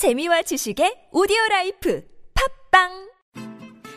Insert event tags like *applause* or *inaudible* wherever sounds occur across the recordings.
재미와 지식의 오디오 라이프. 팟빵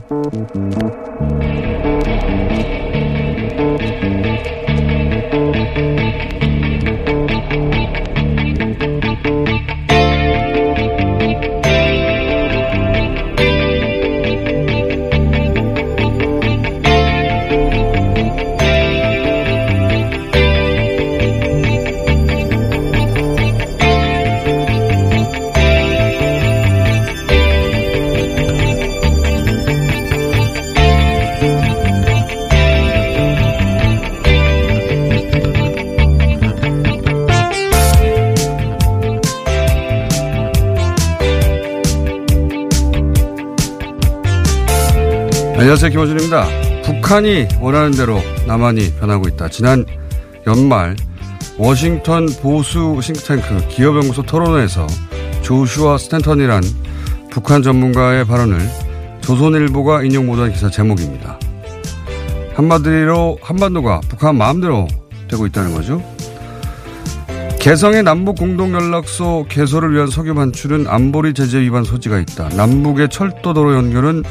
Thank you. 안녕하세요. 김호준입니다. 북한이 원하는 대로 남한이 변하고 있다. 지난 연말 워싱턴 보수 싱크탱크 기업연구소 토론회에서 조슈아 스탠턴이란 북한 전문가의 발언을 조선일보가 인용 보도한 기사 제목입니다. 한마디로 한반도가 북한 마음대로 되고 있다는 거죠. 개성의 남북 공동연락소 개소를 위한 석유 반출은 안보리 제재 위반 소지가 있다. 남북의 철도도로 연결은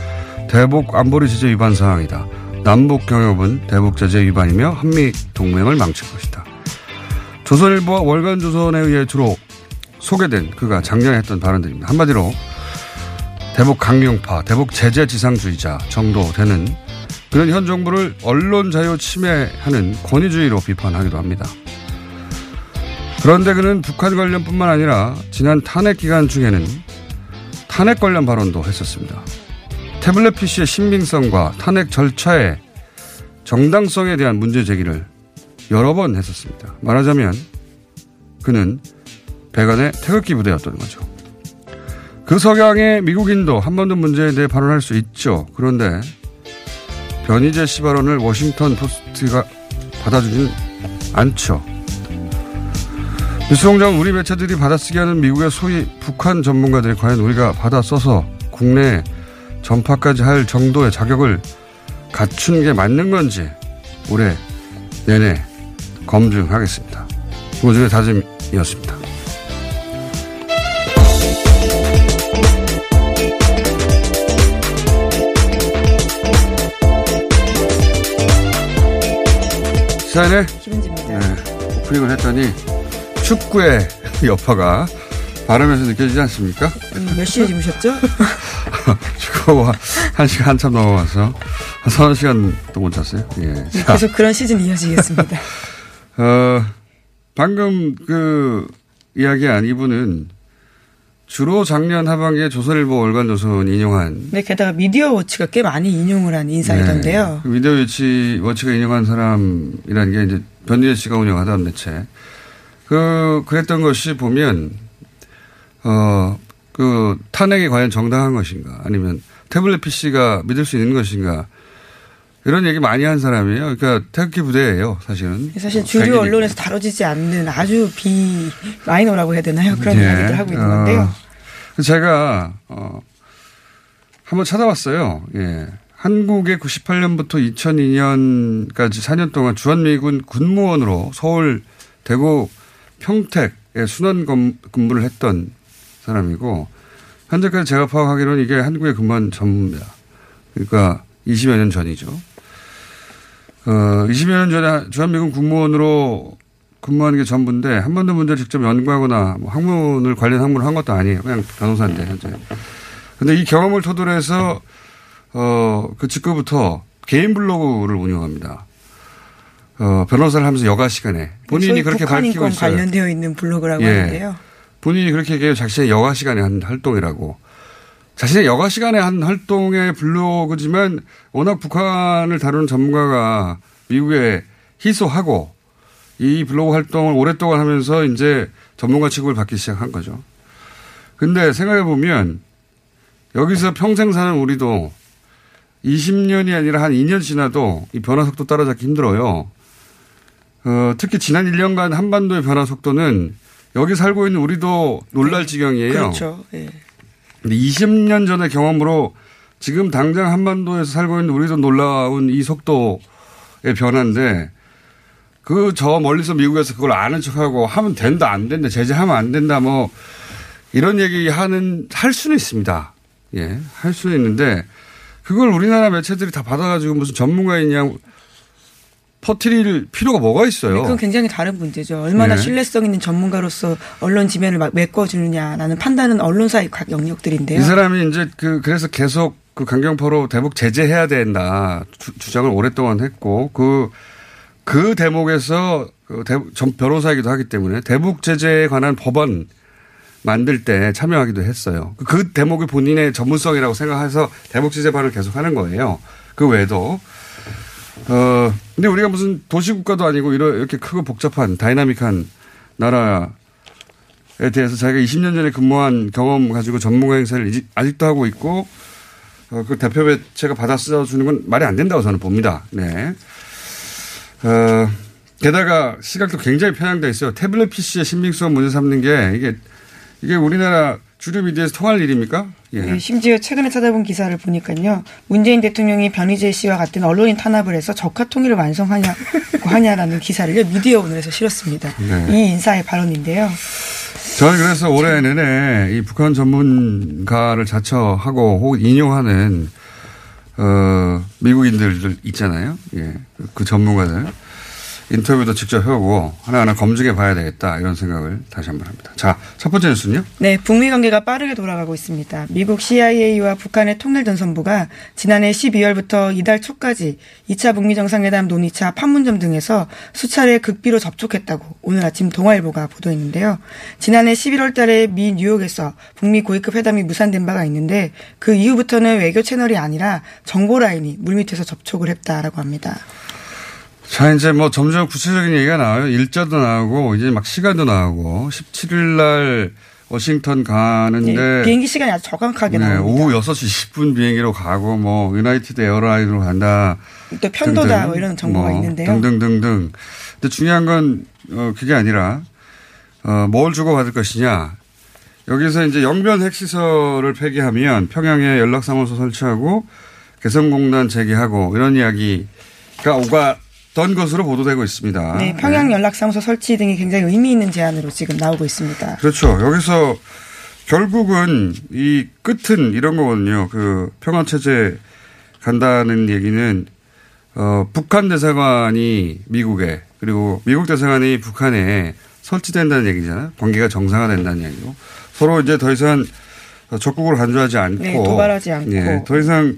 대북 안보리 제재 위반 사항이다. 남북 경협은 대북 제재 위반이며 한미 동맹을 망칠 것이다. 조선일보와 월간조선에 의해 주로 소개된 그가 작년에 했던 발언들입니다. 한마디로 대북 강경파, 대북 제재 지상주의자 정도 되는 그런 현 정부를 언론 자유 침해하는 권위주의로 비판하기도 합니다. 그런데 그는 북한 관련뿐만 아니라 지난 탄핵 기간 중에는 탄핵 관련 발언도 했었습니다. 태블릿 PC의 신빙성과 탄핵 절차의 정당성에 대한 문제 제기를 여러 번 했었습니다. 말하자면 그는 백안의 태극기 부대였던 거죠. 그 석양의 미국인도 한반도 문제에 대해 발언할 수 있죠. 그런데 변희재 씨 발언을 워싱턴 포스트가 받아주지는 않죠. 뉴스공장 우리 매체들이 받아쓰게 하는 미국의 소위 북한 전문가들이 과연 우리가 받아 써서 국내에 전파까지 할 정도의 자격을 갖춘 게 맞는 건지 올해 내내 검증하겠습니다. 오준의 다짐이었습니다. 시사인의 김은지입니다. 네, 오프닝을 했더니 축구의 *laughs* 여파가 발음에서 느껴지지 않습니까? 음, 몇 시에 주무셨죠? *laughs* 축구가 *laughs* 한 시간 한참 넘어가서 한 서너 시간도 못 잤어요. 예. 자, 계속 그런 시즌 이어지겠습니다. *laughs* 어, 방금 그 이야기한 이분은 주로 작년 하반기에 조선일보 월간 조선 인용한 네, 게다가 미디어 워치가 꽤 많이 인용을 한 인사이던데요. 네, 그 미디어 위치 워치가 인용한 사람이라는 게 이제 변희재 씨가 운영하던 매체. 그 그랬던 것이 보면 어 그 탄핵이 과연 정당한 것인가 아니면 태블릿 PC가 믿을 수 있는 것인가 이런 얘기 많이 한 사람이에요. 그러니까 태극기 부대예요, 사실은. 사실 어, 주류 백인이고. 언론에서 다뤄지지 않는 아주 비 마이너라고 해야 되나요? 그런 예. 이야기들 하고 있는 건데요. 어, 제가 어 한번 찾아봤어요. 예. 한국에 98년부터 2002년까지 4년 동안 주한미군 군무원으로 서울, 대구, 평택에 검- 근무를 했던 사람이고 현재까지 제가 파악하기로는 이게 한국에 근무한 전무입니다. 그러니까 20여 년 전이죠. 어, 20여 년 전에 주한미군 군무원으로 근무하는 게 전부인데 한반도 문제를 직접 연구하거나 뭐 학문을 관련 학문을 한 것도 아니에요. 그냥 변호사인데 현재. 근데 이 경험을 토대로 해서 어 그 직후부터 개인 블로그를 운영합니다. 어 변호사를 하면서 여가 시간에 본인이 그렇게 밝히고 있어요. 관련되어 있는 블로그라고 예. 하는데요. 본인이 그렇게 얘기해요. 자신의 여가 시간에 한 활동이라고. 자신의 여가 시간에 한 활동의 블로그지만 워낙 북한을 다루는 전문가가 미국에 희소하고 이 블로그 활동을 오랫동안 하면서 이제 전문가 취급을 받기 시작한 거죠. 근데 생각해 보면 여기서 평생 사는 우리도 20년이 아니라 한 2년 지나도 이 변화 속도 따라잡기 힘들어요. 어, 특히 지난 1년간 한반도의 변화 속도는 여기 살고 있는 우리도 놀랄 지경이에요. 그렇죠. 예. 근데 20년 전의 경험으로 지금 당장 한반도에서 살고 있는 우리도 놀라운 이 속도의 변화인데 그 저 멀리서 미국에서 그걸 아는 척하고 하면 된다 안 된다 제재하면 안 된다 뭐 이런 얘기 하는 할 수는 있습니다. 예, 할 수는 있는데 그걸 우리나라 매체들이 다 받아가지고 무슨 전문가이냐 퍼뜨릴 필요가 뭐가 있어요. 그건 굉장히 다른 문제죠. 얼마나 네. 신뢰성 있는 전문가로서 언론 지면을 막 메꿔주느냐라는 판단은 언론사의 각 영역들인데요. 이 사람이 이제 그 그래서 계속 그 강경파로 대북 제재해야 된다 주, 주장을 오랫동안 했고 그그 대목에서 그전 변호사이기도 하기 때문에 대북 제재에 관한 법안 만들 때 참여하기도 했어요. 그 대목이 본인의 전문성이라고 생각해서 대북 제재반을 계속 하는 거예요. 그 외에도 어 근데 우리가 무슨 도시국가도 아니고 이렇게 크고 복잡한 다이나믹한 나라에 대해서 자기가 20년 전에 근무한 경험 가지고 전문가 행사를 아직도 하고 있고 어, 그 대표 매체가 받아 써주는 건 말이 안 된다고 저는 봅니다. 네. 어, 게다가 시각도 굉장히 편향돼 있어요. 태블릿 PC의 신빙성 문제 삼는 게 이게 이게 우리나라 주류 미디어에서 통할 일입니까? 예. 예, 심지어 최근에 찾아본 기사를 보니까요. 문재인 대통령이 변희재 씨와 같은 언론인 탄압을 해서 적화 통일을 완성하냐고 *laughs* 하냐라는 기사를 미디어 오늘에서 실었습니다. 네. 이 인사의 발언인데요. 저는 그래서 올해 내내 이 북한 전문가를 자처하고 혹은 인용하는 어 미국인들 있잖아요. 예. 그 전문가들 인터뷰도 직접 해오고 하나하나 검증해 봐야 되겠다 이런 생각을 다시 한번 합니다. 자, 첫 번째 뉴스는요. 네, 북미 관계가 빠르게 돌아가고 있습니다. 미국 CIA와 북한의 통일전선부가 지난해 12월부터 이달 초까지 2차 북미 정상회담 논의차 판문점 등에서 수차례 극비로 접촉했다고 오늘 아침 동아일보가 보도했는데요. 지난해 11월 달에 미 뉴욕에서 북미 고위급 회담이 무산된 바가 있는데 그 이후부터는 외교 채널이 아니라 정보 라인이 물밑에서 접촉을 했다라고 합니다. 자, 이제 뭐 점점 구체적인 얘기가 나와요. 일자도 나오고 이제 막 시간도 나오고 17일 날 워싱턴 가는데 네, 비행기 시간이 아주 정확하게 네, 나옵니다. 오후 6시 10분 비행기로 가고 뭐 유나이티드 에어라인으로 간다. 또 편도다 등등. 뭐 이런 정보가 뭐 있는데요. 등등등등. 근데 중요한 건 어, 그게 아니라 어, 뭘 주고 받을 것이냐. 여기서 이제 영변 핵시설을 폐기하면 평양에 연락사무소 설치하고 개성공단 재개하고 이런 이야기가 오갔 던 것으로 보도되고 있습니다. 네, 평양 연락사무소 설치 등이 굉장히 의미 있는 제안으로 지금 나오고 있습니다. 그렇죠. 여기서 결국은 이 끝은 이런 거거든요. 그 평화 체제 간다는 얘기는 어 북한 대사관이 미국에 그리고 미국 대사관이 북한에 설치된다는 얘기잖아요. 관계가 정상화된다는 얘기고 서로 이제 더 이상 적국으로 간주하지 않고 네, 도발하지 않고. 예, 더 이상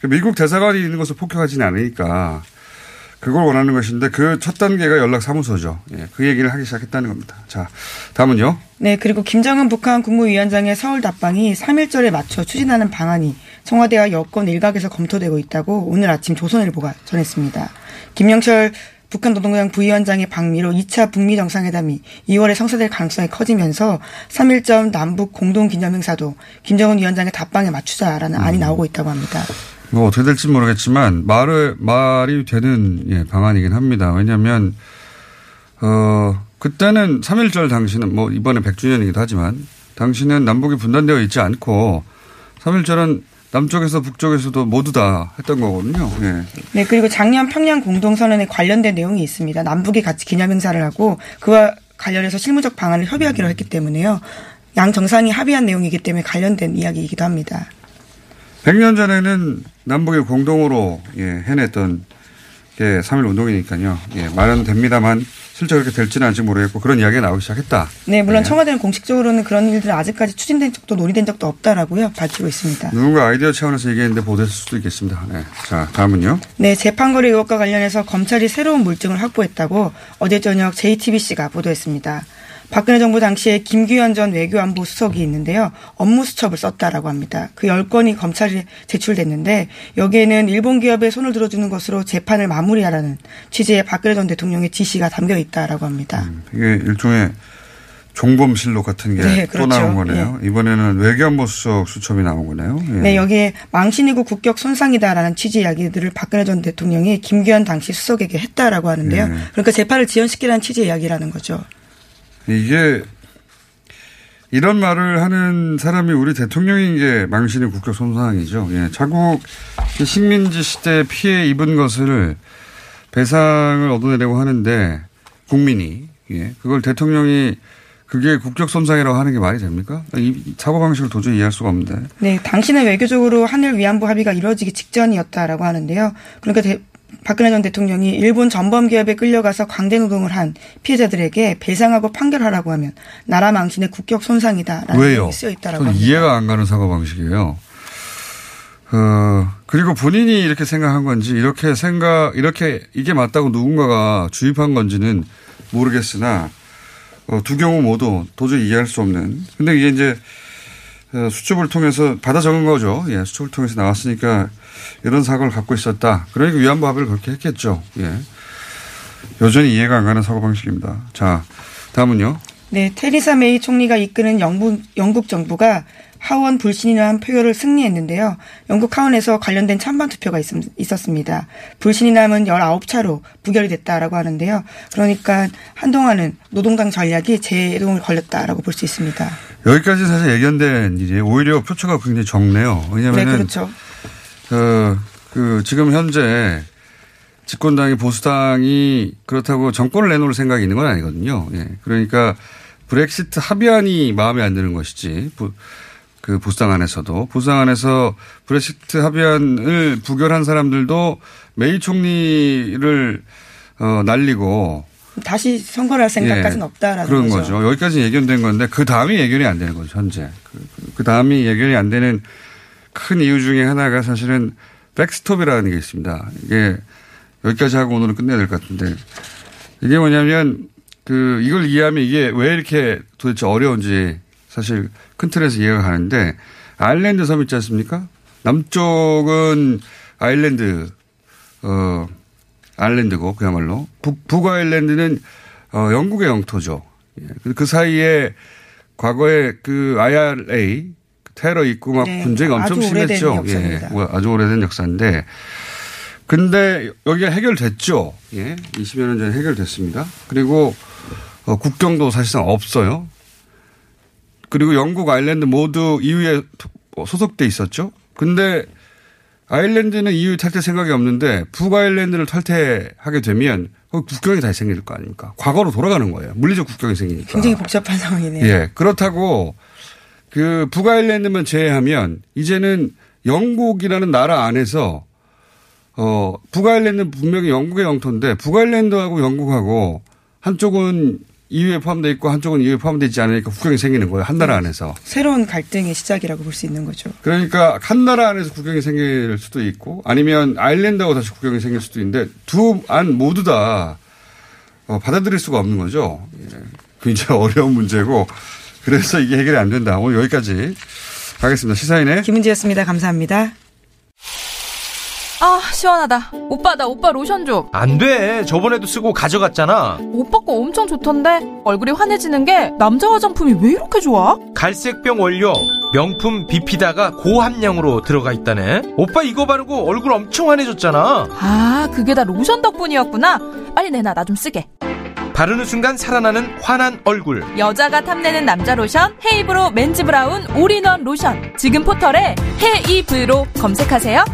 그 미국 대사관이 있는 것을 폭격하지는 않으니까 그걸 원하는 것인데 그 첫 단계가 연락 사무소죠. 예, 그 얘기를 하기 시작했다는 겁니다. 자, 다음은요. 네, 그리고 김정은 북한 국무위원장의 서울 답방이 3일절에 맞춰 추진하는 방안이 청와대와 여권 일각에서 검토되고 있다고 오늘 아침 조선일보가 전했습니다. 김영철 북한 노동당 부위원장의 방미로 2차 북미 정상회담이 2월에 성사될 가능성이 커지면서 3일점 남북 공동 기념 행사도 김정은 위원장의 답방에 맞추자라는 안이 나오고 있다고 합니다. 뭐 어떻게 될지 모르겠지만 말을 말이 되는 예, 방안이긴 합니다. 왜냐하면 어 그때는 3.1절 당시는 뭐 이번에 100주년이기도 하지만 당시는 남북이 분단되어 있지 않고 3.1절은 남쪽에서 북쪽에서도 모두 다 했던 거거든요. 예. 네, 그리고 작년 평양 공동선언에 관련된 내용이 있습니다. 남북이 같이 기념행사를 하고 그와 관련해서 실무적 방안을 협의하기로 했기 때문에요. 양 정상이 합의한 내용이기 때문에 관련된 이야기이기도 합니다. 100년 전에는 남북이 공동으로 예, 해냈던 예, 3일 운동이니까요. 예, 말은 됩니다만 실제 그렇게 될지는 아직 모르겠고 그런 이야기가 나오기 시작했다. 네, 물론 네. 청와대는 공식적으로는 그런 일들은 아직까지 추진된 적도 논의된 적도 없다라고요. 밝히고 있습니다. 누군가 아이디어 차원에서 얘기했는데 보도했을 수도 있겠습니다. 네. 자, 다음은요. 네, 재판거래 의혹과 관련해서 검찰이 새로운 물증을 확보했다고 어제 저녁 JTBC가 보도했습니다. 박근혜 정부 당시에 김규현 전 외교안보 수석이 있는데요. 업무 수첩을 썼다라고 합니다. 그 10건이 검찰에 제출됐는데 여기에는 일본 기업에 손을 들어주는 것으로 재판을 마무리하라는 취지의 박근혜 전 대통령의 지시가 담겨 있다라고 합니다. 이게 일종의 종범실록 같은 게또 네, 그렇죠. 나온 거네요. 이번에는 외교안보 수석 수첩이 나온 거네요. 예. 네, 여기에 망신이고 국격 손상이다라는 취지 이야기들을 박근혜 전 대통령이 김규현 당시 수석에게 했다라고 하는데요. 네. 그러니까 재판을 지연시키라는 취지의 이야기라는 거죠. 이게 이런 말을 하는 사람이 우리 대통령인 게 망신의 국격 손상이죠. 예. 자국 식민지 시대 피해 입은 것을 배상을 얻어내려고 하는데 국민이 예. 그걸 대통령이 그게 국격 손상이라고 하는 게 말이 됩니까? 이 사고 방식을 도저히 이해할 수가 없는데. 네, 당신은 외교적으로 한일 위안부 합의가 이루어지기 직전이었다라고 하는데요. 그러니까 대- 박근혜 전 대통령이 일본 전범 기업에 끌려가서 강제 노동을 한 피해자들에게 배상하고 판결하라고 하면 나라 망신의 국격 손상이다라는 왜요? 쓰여 있다라고 저는 합니다. 이해가 안 가는 사고 방식이에요. 어, 그리고 본인이 이렇게 생각한 건지, 이렇게 생각, 이렇게 이게 맞다고 누군가가 주입한 건지는 모르겠으나, 어, 두 경우 모두 도저히 이해할 수 없는. 근데 이게 이제, 어, 수첩을 통해서 받아 적은 거죠. 예, 수첩을 통해서 나왔으니까 이런 사고를 갖고 있었다. 그러니까 위안부 합의를 그렇게 했겠죠. 예. 여전히 이해가 안 가는 사고 방식입니다. 자, 다음은요. 네, 테리사 메이 총리가 이끄는 영국, 영국 정부가 하원 불신이라는 표결을 승리했는데요. 영국 하원에서 관련된 찬반 투표가 있, 있었습니다. 불신이남은 19차로 부결이 됐다라고 하는데요. 그러니까 한동안은 노동당 전략이 제동을 걸렸다라고 볼 수 있습니다. 여기까지 사실 예견된 일이에요. 오히려 표처가 굉장히 적네요. 네, 왜냐하면 그렇죠. 어, 그 지금 현재 집권당이 보수당이 그렇다고 정권을 내놓을 생각이 있는 건 아니거든요. 예. 그러니까 브렉시트 합의안이 마음에 안 드는 것이지. 부, 그 보수당 안에서도 보수당 안에서 브렉시트 합의안을 부결한 사람들도 메이 총리를 어, 날리고 다시 선거를 할 생각까지는 없다라는 예. 그런 거죠. 거죠. 여기까지 예견된 건데 그 다음이 예견이 안 되는 거죠. 현재 그, 그- 그 다음이 예견이 안 되는 큰 이유 중에 하나가 사실은 백스톱이라는 게 있습니다. 이게 여기까지 하고 오늘은 끝내야 될 것 같은데 이게 뭐냐면 그 이걸 이해하면 이게 왜 이렇게 도대체 어려운지 사실 큰 틀에서 이해가 가는데 아일랜드 섬 있지 않습니까? 남쪽은 아일랜드 어 아일랜드고 그야말로 북, 북아일랜드는 어, 영국의 영토죠. 예. 그- 그 사이에 과거에 그 IRA 테러 있고 막 네, 분쟁이 엄청 아주 오래된 심했죠. 역사입니다. 예. 아주 오래된 역사인데 근데 여기가 해결됐죠. 예. 20여 년 전에 해결됐습니다. 그리고 어, 국경도 사실상 없어요. 그리고 영국, 아일랜드 모두 EU에 소속돼 있었죠. 근데 아일랜드는 EU 탈퇴 생각이 없는데 북아일랜드를 탈퇴하게 되면 국경이 다시 생길 거 아닙니까? 과거로 돌아가는 거예요. 물리적 국경이 생기니까. 굉장히 복잡한 상황이네요. 예. 그렇다고 그 북아일랜드만 제외하면 이제는 영국이라는 나라 안에서 어 북아일랜드는 분명히 영국의 영토인데 북아일랜드하고 영국하고 한쪽은 EU에 포함되어 있고 한쪽은 EU에 포함되어 있지 않으니까 국경이 생기는 거예요. 한 나라 안에서. 새로운 갈등의 시작이라고 볼 수 있는 거죠. 그러니까 한 나라 안에서 국경이 생길 수도 있고 아니면 아일랜드하고 다시 국경이 생길 수도 있는데 두 안 모두 다 어, 받아들일 수가 없는 거죠. 예. 굉장히 *laughs* 어려운 문제고 그래서 이게 해결이 안 된다. 오늘 여기까지 하겠습니다. 시사인의 김은지였습니다. 감사합니다. 아 시원하다 오빠 나 오빠 로션 좀 안 돼. 저번에도 쓰고 가져갔잖아. 오빠 거 엄청 좋던데 얼굴이 환해지는 게 남자 화장품이 왜 이렇게 좋아? 갈색병 원료, 명품 비피다가 고함량으로 들어가 있다네. 오빠 이거 바르고 얼굴 엄청 환해졌잖아. 아 그게 다 로션 덕분이었구나 빨리 내놔 나 좀 쓰게 바르는 순간 살아나는 환한 얼굴. 여자가 탐내는 남자 로션 헤이브로 맨즈 브라운 올인원 로션 지금 포털에 헤이브로 검색하세요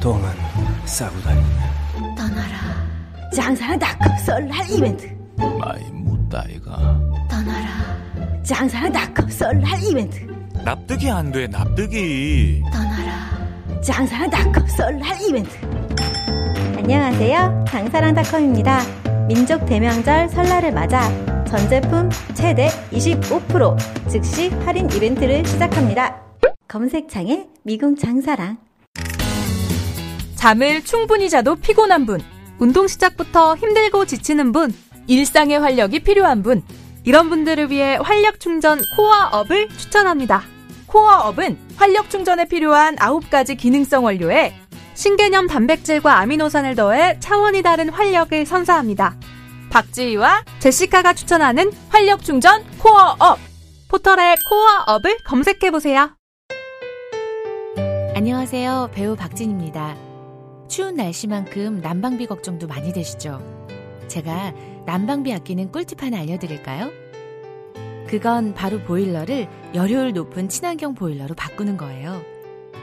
똥은 싸고 다닌다. 떠나라. 장사는 닷컴 설날 이벤트. 마이 못다이가 떠나라. 장사는 닷컴 설날 이벤트. 납득이 안 돼, 납득이. 떠나라. 장사는 닷컴 설날 이벤트. 안녕하세요. 장사랑닷컴입니다. 민족 대명절 설날을 맞아 전 제품 최대 25% 즉시 할인 이벤트를 시작합니다. 검색창에 미궁 장사랑. 잠을 충분히 자도 피곤한 분, 운동 시작부터 힘들고 지치는 분, 일상의 활력이 필요한 분, 이런 분들을 위해 활력 충전 코어업을 추천합니다. 코어업은 활력 충전에 필요한 9가지 기능성 원료에 신개념 단백질과 아미노산을 더해 차원이 다른 활력을 선사합니다. 박지희와 제시카가 추천하는 활력 충전 코어업! 포털에 코어업을 검색해보세요. 안녕하세요. 배우 박진입니다. 추운 날씨만큼 난방비 걱정도 많이 되시죠? 제가 난방비 아끼는 꿀팁 하나 알려드릴까요? 그건 바로 보일러를 열효율 높은 친환경 보일러로 바꾸는 거예요.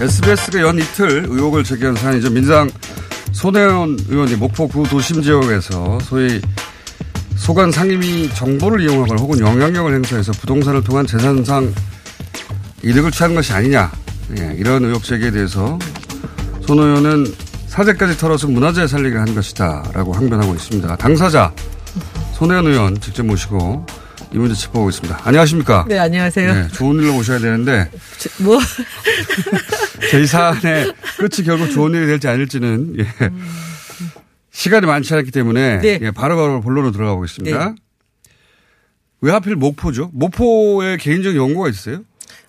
SBS가 연 이틀 의혹을 제기한 사안이죠. 민주당 손혜원 의원이 목포구 도심 지역에서 소위 소관 상임위 정보를 이용하거나 혹은 영향력을 행사해서 부동산을 통한 재산상 이득을 취한 것이 아니냐. 예, 이런 의혹 제기에 대해서 손 의원은 사재까지 털어서 문화재 살리기를 한 것이다. 라고 항변하고 있습니다. 당사자 손혜원 의원 직접 모시고 이 문제 짚어보겠습니다. 안녕하십니까? 네, 안녕하세요. 네, 좋은 일로 모셔야 되는데. 저, 뭐? *laughs* 제이 사안의 끝이 결국 좋은 일이 될지 아닐지는, 예. 시간이 많지 않기 때문에. 네. 예, 바로바로 본론으로 들어가 보겠습니다. 네. 왜 하필 목포죠? 목포에 개인적인 연구가 있어요?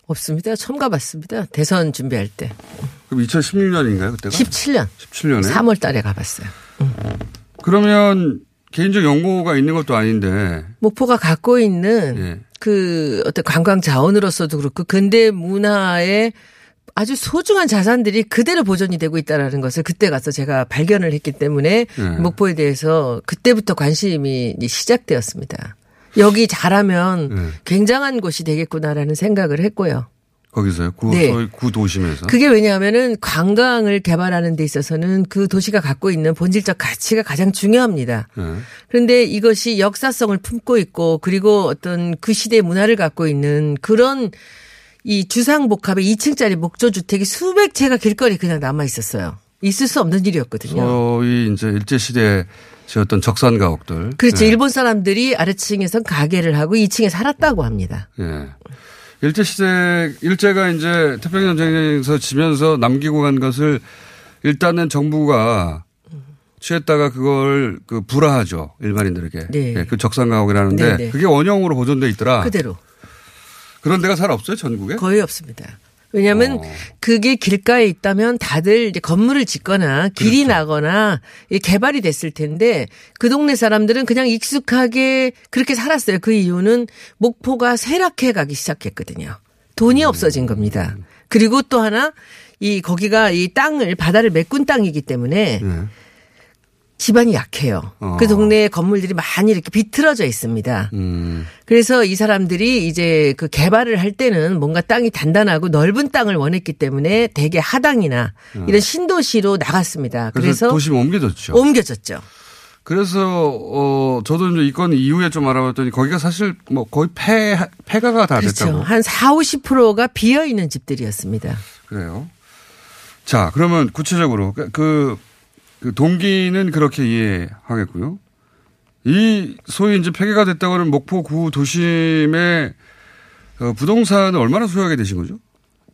없습니다. 처음 가봤습니다. 대선 준비할 때. 그럼 2016년인가요, 그때가? 17년. 17년에? 3월 달에 가봤어요. 응. 그러면 개인적 연고가 있는 것도 아닌데. 목포가 갖고 있는 예. 그 어떤 관광 자원으로서도 그렇고 근대 문화의 아주 소중한 자산들이 그대로 보존이 되고 있다라는 것을 그때 가서 제가 발견을 했기 때문에 예. 목포에 대해서 그때부터 관심이 시작되었습니다. 여기 잘하면 예. 굉장한 곳이 되겠구나라는 생각을 했고요. 거기서요? 구, 네. 구 도심에서? 그게 왜냐하면은 관광을 개발하는 데 있어서는 그 도시가 갖고 있는 본질적 가치가 가장 중요합니다. 네. 그런데 이것이 역사성을 품고 있고 그리고 어떤 그 시대의 문화를 갖고 있는 그런 이 주상복합의 2층짜리 목조주택이 수백 채가 길거리 그냥 남아 있었어요. 있을 수 없는 일이었거든요. 소위 이제 일제시대 지었던 적산 가옥들. 그렇죠. 네. 일본 사람들이 아래층에서 가게를 하고 2층에 살았다고 합니다. 네. 일제시대, 일제가 이제 태평양 전쟁에서 지면서 남기고 간 것을 일단은 정부가 취했다가 그걸 그 불화하죠. 일반인들에게. 네. 네. 그 적산가옥이라는데 네, 네. 그게 원형으로 보존돼 있더라. 그대로. 그런 데가 잘 없어요, 전국에? 거의 없습니다. 왜냐하면 어. 그게 길가에 있다면 다들 이제 건물을 짓거나 길이 그렇죠. 나거나 개발이 됐을 텐데 그 동네 사람들은 그냥 익숙하게 그렇게 살았어요. 그 이유는 목포가 쇠락해 가기 시작했거든요. 돈이 음. 없어진 겁니다. 그리고 또 하나 이 거기가 이 땅을 바다를 메꾼 땅이기 때문에 네. 집안이 약해요. 어. 그 동네에 건물들이 많이 이렇게 비틀어져 있습니다. 음. 그래서 이 사람들이 이제 그 개발을 할 때는 뭔가 땅이 단단하고 넓은 땅을 원했기 때문에 대개 하당이나 어. 이런 신도시로 나갔습니다. 그래서, 그래서 도심 옮겨졌죠. 옮겨졌죠. 그래서 어 저도 이제 이 건 이후에 좀 알아봤더니 거기가 사실 뭐 거의 폐 폐가가 다 그렇죠. 됐다고. 한 4, 50%가 비어 있는 집들이었습니다. 그래요. 자, 그러면 구체적으로 그 그 동기는 그렇게 이해하겠고요. 이 소위 이제 폐기가 됐다고 하는 목포 구 도심의 어, 부동산을 얼마나 소유하게 되신 거죠?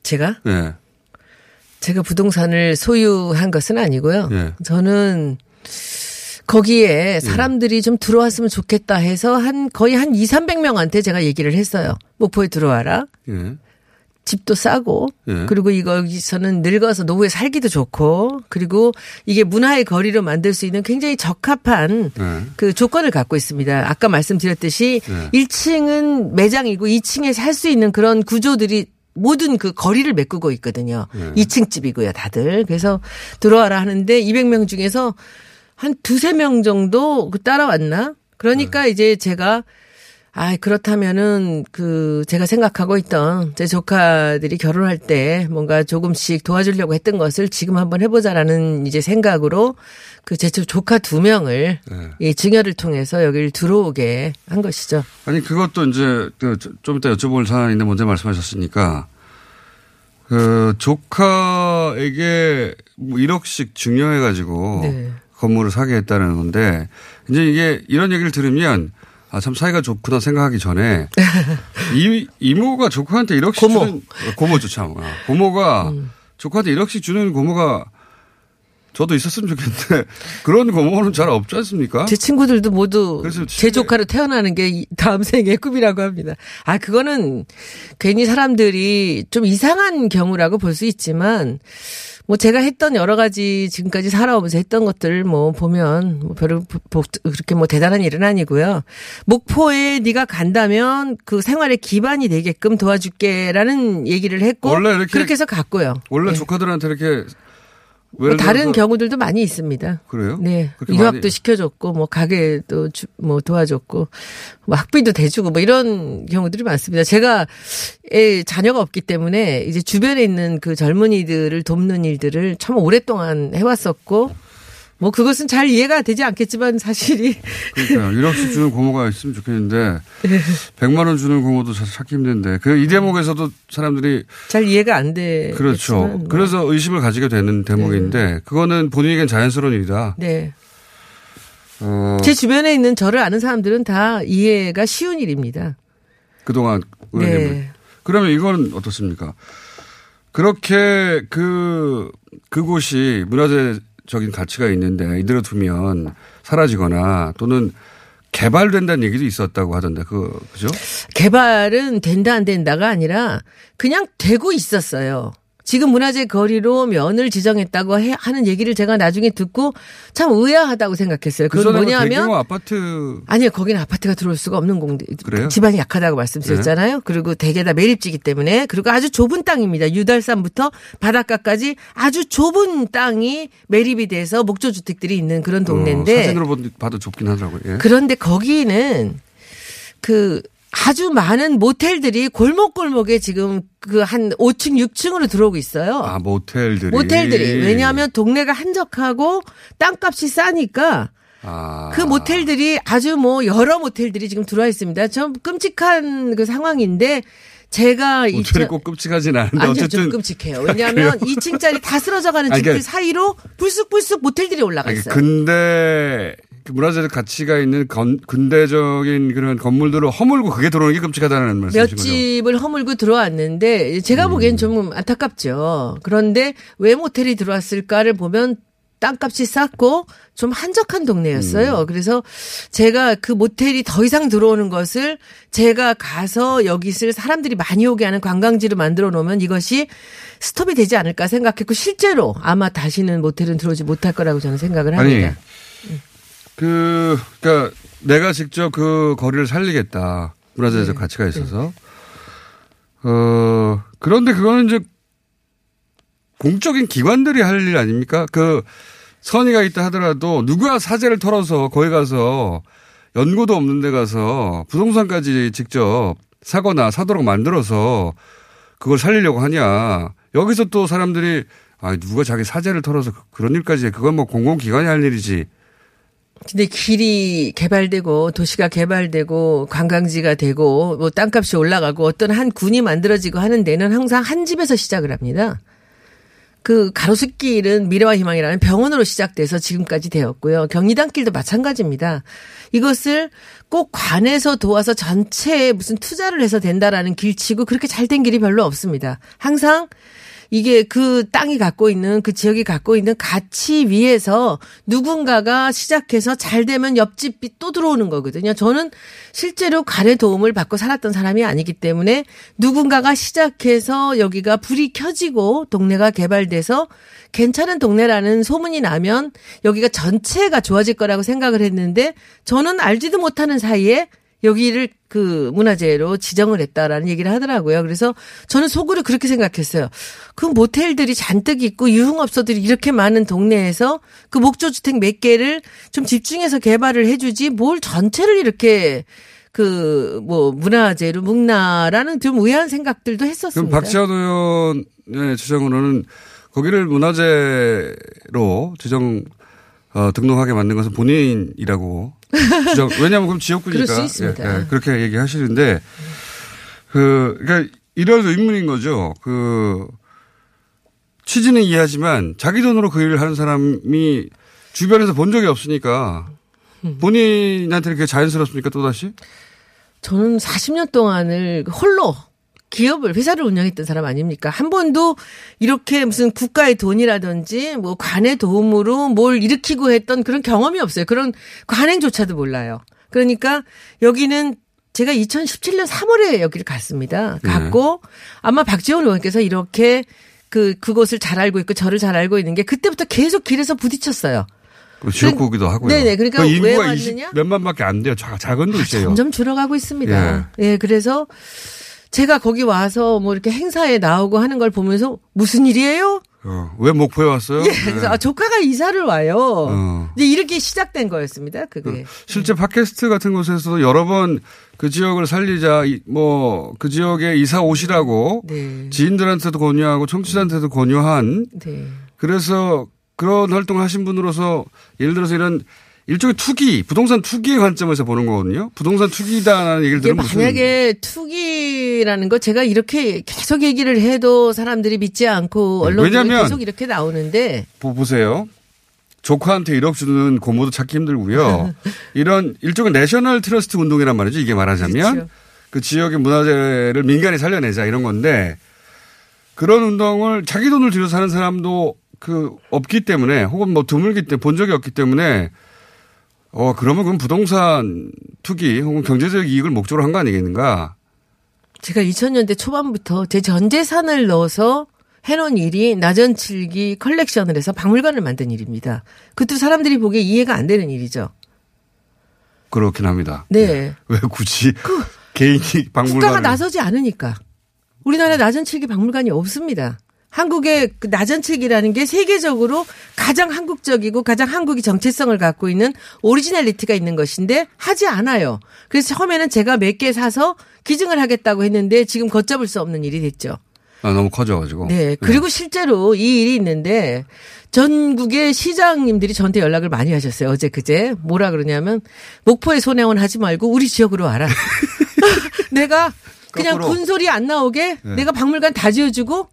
제가? 네. 제가 부동산을 소유한 것은 아니고요. 네. 저는 거기에 사람들이 네. 좀 들어왔으면 좋겠다 해서 한 거의 한 2, 300명한테 제가 얘기를 했어요. 목포에 들어와라. 네. 집도 싸고 예. 그리고 이거기서는 늙어서 노후에 살기도 좋고 그리고 이게 문화의 거리로 만들 수 있는 굉장히 적합한 예. 그 조건을 갖고 있습니다. 아까 말씀드렸듯이 예. 1층은 매장이고 2층에 살 수 있는 그런 구조들이 모든 그 거리를 메꾸고 있거든요. 예. 2층 집이고요, 다들. 그래서 들어와라 하는데 200명 중에서 한 두세 명 정도 그 따라왔나? 그러니까 네. 이제 제가 아, 그렇다면은 그 제가 생각하고 있던 제 조카들이 결혼할 때 뭔가 조금씩 도와주려고 했던 것을 지금 한번 해보자라는 이제 생각으로 그 제 조카 두 명을 네. 이 증여를 통해서 여기를 들어오게 한 것이죠. 아니 그것도 이제 그 좀 이따 여쭤볼 사안인데 먼저 말씀하셨으니까 그 조카에게 뭐 1억씩 증여해가지고 네. 건물을 사게 했다는 건데 이제 이게 이런 얘기를 들으면 아 참 사이가 좋구나 생각하기 전에 *laughs* 이 이모가 조카한테 1억씩 고모. 주는 고모죠 참 아, 고모가 음. 조카한테 1억씩 주는 고모가 저도 있었으면 좋겠는데 그런 고모는 잘 없지 않습니까? 제 친구들도 모두 제 조카로 태어나는 게 이- 다음 생의 꿈이라고 합니다. 아, 그거는 괜히 사람들이 좀 이상한 경우라고 볼 수 있지만 뭐 제가 했던 여러 가지 지금까지 살아오면서 했던 것들을 뭐 보면 뭐 별로 보- 그렇게 뭐 대단한 일은 아니고요. 목포에 네가 간다면 그 생활의 기반이 되게끔 도와줄게라는 얘기를 했고 원래 이렇게 그렇게 해서 갔고요. 원래 네. 조카들한테 이렇게 뭐 다른 경우들도 많이 있습니다. 그래요? 네. 유학도 많이- 시켜줬고, 뭐, 가게도 주- 뭐 도와줬고, 뭐 학비도 대주고, 뭐 이런 경우들이 많습니다. 제가 애 자녀가 없기 때문에 이제 주변에 있는 그 젊은이들을 돕는 일들을 참 오랫동안 해왔었고, 뭐 그것은 잘 이해가 되지 않겠지만 사실이. 그러니까요. 1억씩 주는 고모가 있으면 좋겠는데 100만 원 주는 고모도 찾기 힘든데 그 이 대목에서도 사람들이 잘 이해가 안 돼. 그렇죠. 그래서 의심을 가지게 되는 대목인데 그거는 본인에겐 자연스러운 일이다. 네. 어, 제 주변에 있는 저를 아는 사람들은 다 이해가 쉬운 일입니다. 그동안 네. 의원님은. 그러면 이건 어떻습니까? 그렇게 그 그곳이 문화재 적인 가치가 있는데 이대로 두면 사라지거나 또는 개발된다는 얘기도 있었다고 하던데 그 그죠? 개발은 된다 안 된다가 아니라 그냥 되고 있었어요. 지금 문화재 거리로 면을 지정했다고 해- 하는 얘기를 제가 나중에 듣고 참 의아하다고 생각했어요. 그 그건 뭐냐면 아파트 아니요, 거기는 아파트가 들어올 수가 없는 공대. 그래요? 지반이 약하다고 말씀드렸잖아요. 그리고 대개 다 매립지기 때문에 그리고 아주 좁은 땅입니다. 유달산부터 바닷가까지 아주 좁은 땅이 매립이 돼서 목조 주택들이 있는 그런 동네인데 어, 사진으로 본- 봐도 좁긴 하더라고요. 예. 그런데 거기는 그 아주 많은 모텔들이 골목골목에 지금 그 한 5층, 6층으로 들어오고 있어요. 아 모텔들이 모텔들이. 왜냐하면 동네가 한적하고 땅값이 싸니까 아. 그 모텔들이 아주 뭐 여러 모텔들이 지금 들어와 있습니다. 좀 끔찍한 그 상황인데 제가 모텔이 이천- 꼭 끔찍하진 않은데 아니요, 어쨌든 좀 끔찍해요. *laughs* 왜냐하면 그래요? 2층짜리 다 쓰러져가는 *laughs* 아니, 집들 그러니까- 사이로 불쑥불쑥 모텔들이 올라가 아니, 있어요. 근데 그 문화재적 가치가 있는 건, 근대적인 그런 건물들을 허물고 그게 들어오는 게 끔찍하다는 몇 말씀이신 거죠? 집을 허물고 들어왔는데 제가 보기엔 좀 안타깝죠. 그런데 왜 모텔이 들어왔을까를 보면 땅값이 쌌고 좀 한적한 동네였어요. 그래서 제가 그 모텔이 더 이상 들어오는 것을 제가 가서 여기 있을 사람들이 많이 오게 하는 관광지로 만들어 놓으면 이것이 스톱이 되지 않을까 생각했고 실제로 아마 다시는 모텔은 들어오지 못할 거라고 저는 생각을 아니 합니다. 그 그러니까 내가 직접 그 거리를 살리겠다 문화재적 네. 가치가 있어서 어 그런데 그거는 이제 공적인 기관들이 할 일 아닙니까? 그 선의가 있다 하더라도 누가 사재를 털어서 거기 가서 연고도 없는 데 가서 부동산까지 직접 사거나 사도록 만들어서 그걸 살리려고 하냐. 여기서 또 사람들이 아, 누가 자기 사재를 털어서 그- 그런 일까지 해. 그건 뭐 공공기관이 할 일이지. 근데 길이 개발되고 도시가 개발되고 관광지가 되고 뭐 땅값이 올라가고 어떤 한 군이 만들어지고 하는 데는 항상 한 집에서 시작을 합니다. 그 가로수길은 미래와 희망이라는 병원으로 시작돼서 지금까지 되었고요. 경리단길도 마찬가지입니다. 이것을 꼭 관에서 도와서 전체에 무슨 투자를 해서 된다라는 길치고 그렇게 잘 된 길이 별로 없습니다. 항상 이게 그 땅이 갖고 있는 그 지역이 갖고 있는 가치 위에서 누군가가 시작해서 잘 되면 옆집이 또 들어오는 거거든요. 저는 실제로 간의 도움을 받고 살았던 사람이 아니기 때문에 누군가가 시작해서 여기가 불이 켜지고 동네가 개발돼서 괜찮은 동네라는 소문이 나면 여기가 전체가 좋아질 거라고 생각을 했는데 저는 알지도 못하는 사이에 여기를 그 문화재로 지정을 했다라는 얘기를 하더라고요. 그래서 저는 속으로 그렇게 생각했어요. 그 모텔들이 잔뜩 있고 유흥업소들이 이렇게 많은 동네에서 그 목조주택 몇 개를 좀 집중해서 개발을 해주지 뭘 전체를 이렇게 그 뭐 문화재로 묶나라는 좀 의아한 생각들도 그럼 했었습니다. 박지원 의원의 주장으로는 거기를 문화재로 지정 어, 등록하게 만든 것은 본인이라고 주장. 왜냐하면 그럼 지역구니까 그럴 수 있습니다. 예, 예, 그렇게 얘기하시는데 그 그러니까 이런 의문인 거죠. 그 취지는 이해하지만 자기 돈으로 그 일을 하는 사람이 주변에서 본 적이 없으니까 음. 본인한테 이렇게 자연스럽습니까 또 다시? 저는 40년 동안을 홀로 기업을 회사를 운영했던 사람 아닙니까? 한 번도 이렇게 무슨 국가의 돈이라든지 뭐 관의 도움으로 뭘 일으키고 했던 그런 경험이 없어요. 그런 관행조차도 몰라요. 그러니까 여기는 제가 2017년 3월에 여기를 갔습니다. 네. 갔고 아마 박지원 의원께서 이렇게 그 그곳을 잘 알고 있고 저를 잘 알고 있는 게 그때부터 계속 길에서 부딪혔어요. 그 지역구기도 하고요. 네네. 그러니까 그왜 인구가 왔느냐? 20 몇만밖에 안 돼요. 자, 작은 도시예요. 점점 줄어가고 있습니다. 예. 그래서 제가 거기 와서 뭐 이렇게 행사에 나오고 하는 걸 보면서 무슨 일이에요? 어, 왜 목포에 왔어요? 예. 그래서 네. 아, 조카가 이사를 와요. 어. 이제 이렇게 시작된 거였습니다. 그게. 실제 팟캐스트 같은 곳에서도 여러 번 그 지역을 살리자, 뭐, 그 지역에 이사 오시라고 네. 지인들한테도 권유하고 청취자한테도 권유한 네. 그래서 그런 활동을 하신 분으로서 예를 들어서 이런 일종의 투기, 부동산 투기의 관점에서 보는 거거든요. 부동산 투기다라는 얘기를 들으면 무슨. 만약에 투기라는 거 제가 이렇게 계속 얘기를 해도 사람들이 믿지 않고 언론에 네, 왜냐면 계속 이렇게 나오는데 보, 보세요. 조카한테 1억 주는 고모도 찾기 힘들고요. *laughs* 이런 일종의 내셔널 트러스트 운동이란 말이죠. 이게 말하자면 그렇죠. 그 지역의 문화재를 민간이 살려내자 이런 건데 그런 운동을 자기 돈을 들여서 하는 사람도 그 없기 때문에 혹은 뭐 드물기 때문에 본 적이 없기 때문에 어 그러면 그건 부동산 투기 혹은 경제적 이익을 목적으로 한 거 아니겠는가? 제가 2000년대 초반부터 제 전 재산을 넣어서 해놓은 일이 나전칠기 컬렉션을 해서 박물관을 만든 일입니다. 그것도 사람들이 보기에 이해가 안 되는 일이죠. 그렇긴 합니다. 네. 왜 굳이 *laughs* 개인이 박물관 국가가 나서지 않으니까. 우리나라에 나전칠기 박물관이 없습니다. 한국의 그 나전칠기라는 게 세계적으로 가장 한국적이고 가장 한국이 정체성을 갖고 있는 originality가 있는 것인데 하지 않아요. 그래서 처음에는 제가 몇 개 사서 기증을 하겠다고 했는데 지금 걷잡을 수 없는 일이 됐죠. 아, 너무 커져가지고. 네. 그리고 실제로 이 일이 있는데 전국의 시장님들이 저한테 연락을 많이 하셨어요. 어제 그제. 뭐라 그러냐면 목포에 손해원 하지 말고 우리 지역으로 와라. *laughs* *laughs* 내가 그냥 거꾸로. 군소리 안 나오게 네. 내가 박물관 다 지어주고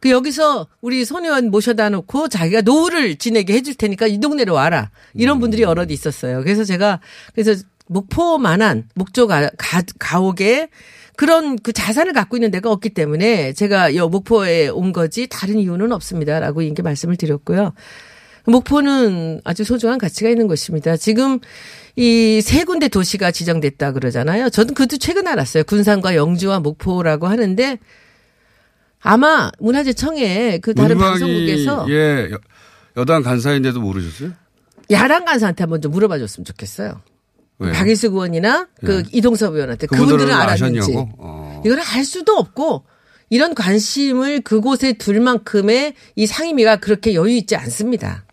그 여기서 우리 손혜원 모셔다 놓고 자기가 노후를 지내게 해줄 테니까 이 동네로 와라. 이런 음. 분들이 여럿 있었어요. 그래서 제가 그래서 목포만한 목조 가, 가, 가옥에 그런 그 자산을 갖고 있는 데가 없기 때문에 제가 여 목포에 온 거지 다른 이유는 없습니다라고 이렇게 말씀을 드렸고요. 목포는 아주 소중한 가치가 있는 곳입니다. 지금 이 세 군데 도시가 지정됐다 그러잖아요. 저는 그것도 최근 알았어요. 군산과 영주와 목포라고 하는데 아마 문화재청에 그 다른 방송국에서 예, 여- 여당 간사인데도 모르셨어요? 야당 간사한테 한번 좀 물어봐 줬으면 좋겠어요. 왜요? 박일수 의원이나 그 이동섭 의원한테 네. 그분들은 알았는지? 어. 이걸 알 수도 없고 이런 관심을 그곳에 둘 만큼의 이 상임위가 그렇게 여유 있지 않습니다.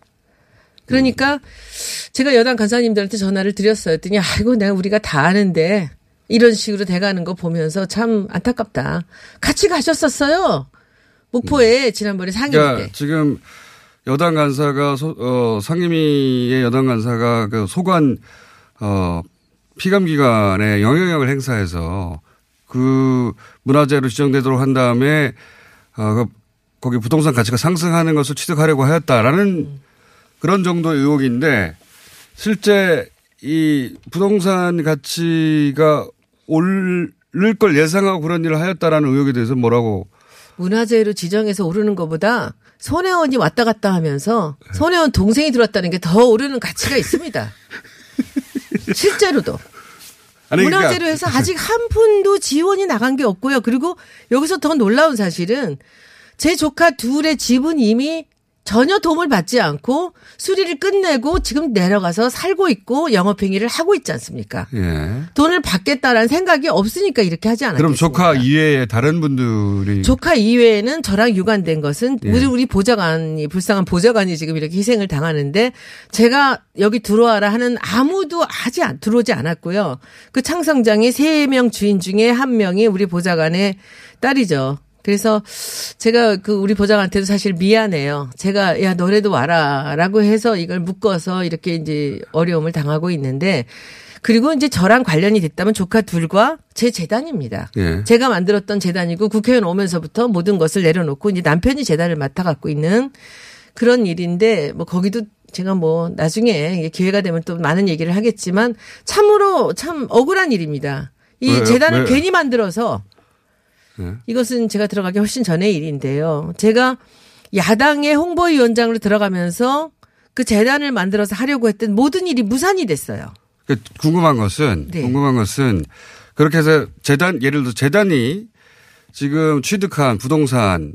그러니까 제가 여당 간사님들한테 전화를 드렸어요. 했더니 아이고 내가 우리가 다 아는데 이런 식으로 돼가는 거 보면서 참 안타깝다. 같이 가셨었어요. 목포에 지난번에 상임위 그러니까 때. 지금 여당 간사가 소, 어, 상임위의 여당 간사가 그 소관 어, 피감 기관에 영향력을 행사해서 그 문화재로 지정되도록 한 다음에 어, 그 거기 부동산 가치가 상승하는 것을 취득하려고 하였다라는 그런 정도의 의혹인데 실제 이 부동산 가치가 오를 걸 예상하고 그런 일을 하였다라는 의혹에 대해서 뭐라고 문화재로 지정해서 오르는 것보다 손혜원이 왔다 갔다 하면서 손혜원 동생이 들어왔다는 게 더 오르는 가치가 *laughs* 있습니다. 실제로도. 아니, 그러니까 문화재로 해서 아직 한 푼도 지원이 나간 게 없고요. 그리고 여기서 더 놀라운 사실은 제 조카 둘의 집은 이미 전혀 도움을 받지 않고 수리를 끝내고 지금 내려가서 살고 있고 영업행위를 하고 있지 않습니까? 예. 돈을 받겠다라는 생각이 없으니까 이렇게 하지 않았겠습니까? 그럼 조카 이외에 다른 분들이 조카 이외에는 저랑 유관된 것은 예. 우리 우리 보좌관이 불쌍한 보좌관이 지금 이렇게 희생을 당하는데 제가 여기 들어와라 하는 아무도 아직 안 들어오지 않았고요. 그 창성장의 세명 주인 중에 한 명이 우리 보좌관의 딸이죠. 그래서 제가 그 우리 보장한테도 사실 미안해요. 제가 야 너네도 와라라고 해서 이걸 묶어서 이렇게 이제 어려움을 당하고 있는데 그리고 이제 저랑 관련이 됐다면 조카 둘과 제 재단입니다. 예. 제가 만들었던 재단이고 국회의원 오면서부터 모든 것을 내려놓고 이제 남편이 재단을 맡아 갖고 있는 그런 일인데 뭐 거기도 제가 뭐 나중에 기회가 되면 또 많은 얘기를 하겠지만 참으로 참 억울한 일입니다. 이 왜요? 재단을 왜? 괜히 만들어서 예. 이것은 제가 들어가기 훨씬 전의 일인데요. 제가 야당의 홍보위원장으로 들어가면서 그 재단을 만들어서 하려고 했던 모든 일이 무산이 됐어요. 그 궁금한 것은 네. 궁금한 것은 그렇게 해서 재단 예를 들어 재단이 지금 취득한 부동산에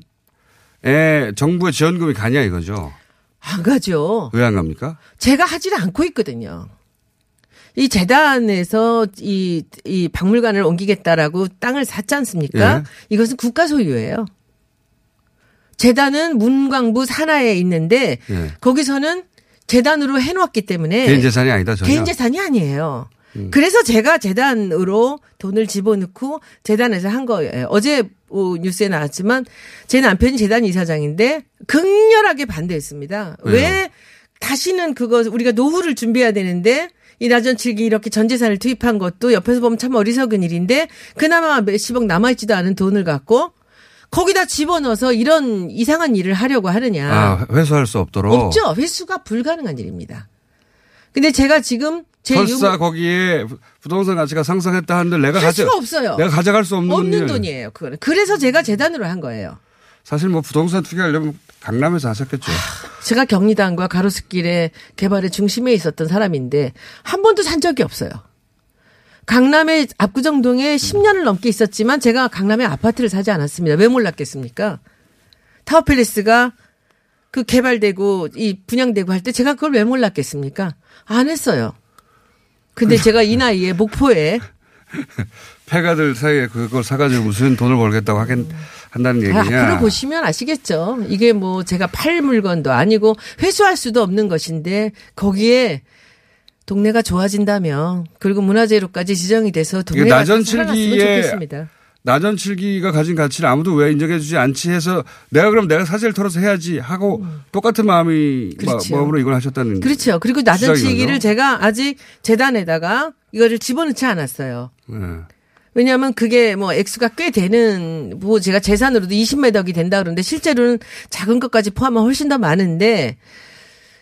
정부의 지원금이 가냐 이거죠. 안 가죠. 왜 안 갑니까? 제가 하지를 않고 있거든요. 이 재단에서 이, 이 박물관을 옮기겠다라고 땅을 샀지 않습니까? 예. 이것은 국가 소유예요. 재단은 문광부 산하에 있는데 예. 거기서는 재단으로 해놓았기 때문에 개인 재산이 아니다 전혀. 개인 재산이 아니에요. 음. 그래서 제가 재단으로 돈을 집어넣고 재단에서 한 거예요. 어제 어, 뉴스에 나왔지만 제 남편이 재단 이사장인데 극렬하게 반대했습니다. 왜요? 왜 다시는 그거 우리가 노후를 준비해야 되는데 이 나전 칠기 이렇게 전 재산을 투입한 것도 옆에서 보면 참 어리석은 일인데 그나마 몇십억 남아있지도 않은 돈을 갖고 거기다 집어넣어서 이런 이상한 일을 하려고 하느냐. 아 회수할 수 없도록. 없죠. 회수가 불가능한 일입니다. 근데 제가 지금 제 설사 유무- 거기에 부- 부동산 가치가 상승했다 하는데 내가 할 가져 수가 없어요. 내가 가져갈 수 없는, 없는 일. 돈이에요. 그거는. 그래서 제가 재단으로 한 거예요. 사실 뭐 부동산 투기하려면 강남에서 하셨겠죠. 제가 경리단과 가로수길의 개발의 중심에 있었던 사람인데 한 번도 산 적이 없어요. 강남의 압구정동에 10년을 넘게 있었지만 제가 강남에 아파트를 사지 않았습니다. 왜 몰랐겠습니까? 타워팰리스가 그 개발되고 이 분양되고 할 때 제가 그걸 왜 몰랐겠습니까? 안 했어요. 근데 제가 이 나이에 목포에 *laughs* 패가들 사이에 그걸 사가지고 무슨 돈을 벌겠다고 하긴 한다는 아, 얘기냐. 앞으로 보시면 아시겠죠. 이게 뭐 제가 팔 물건도 아니고 회수할 수도 없는 것인데 거기에 동네가 좋아진다면 그리고 문화재로까지 지정이 돼서 동네가 나전칠기에 좋겠습니다. 나전칠기가 가진 가치를 아무도 왜 인정해주지 않지 해서 내가 그럼 내가 사재를 털어서 해야지 하고 똑같은 마음이 마- 그렇죠. 마음으로 이걸 하셨다는 그렇죠. 그리고 음. 거죠? 제가 아직 재단에다가 이거를 집어넣지 않았어요. 네. 왜냐하면 그게 뭐 액수가 꽤 되는 뭐 제가 재산으로도 20매덕이 된다 그러는데 실제로는 작은 것까지 포함하면 훨씬 더 많은데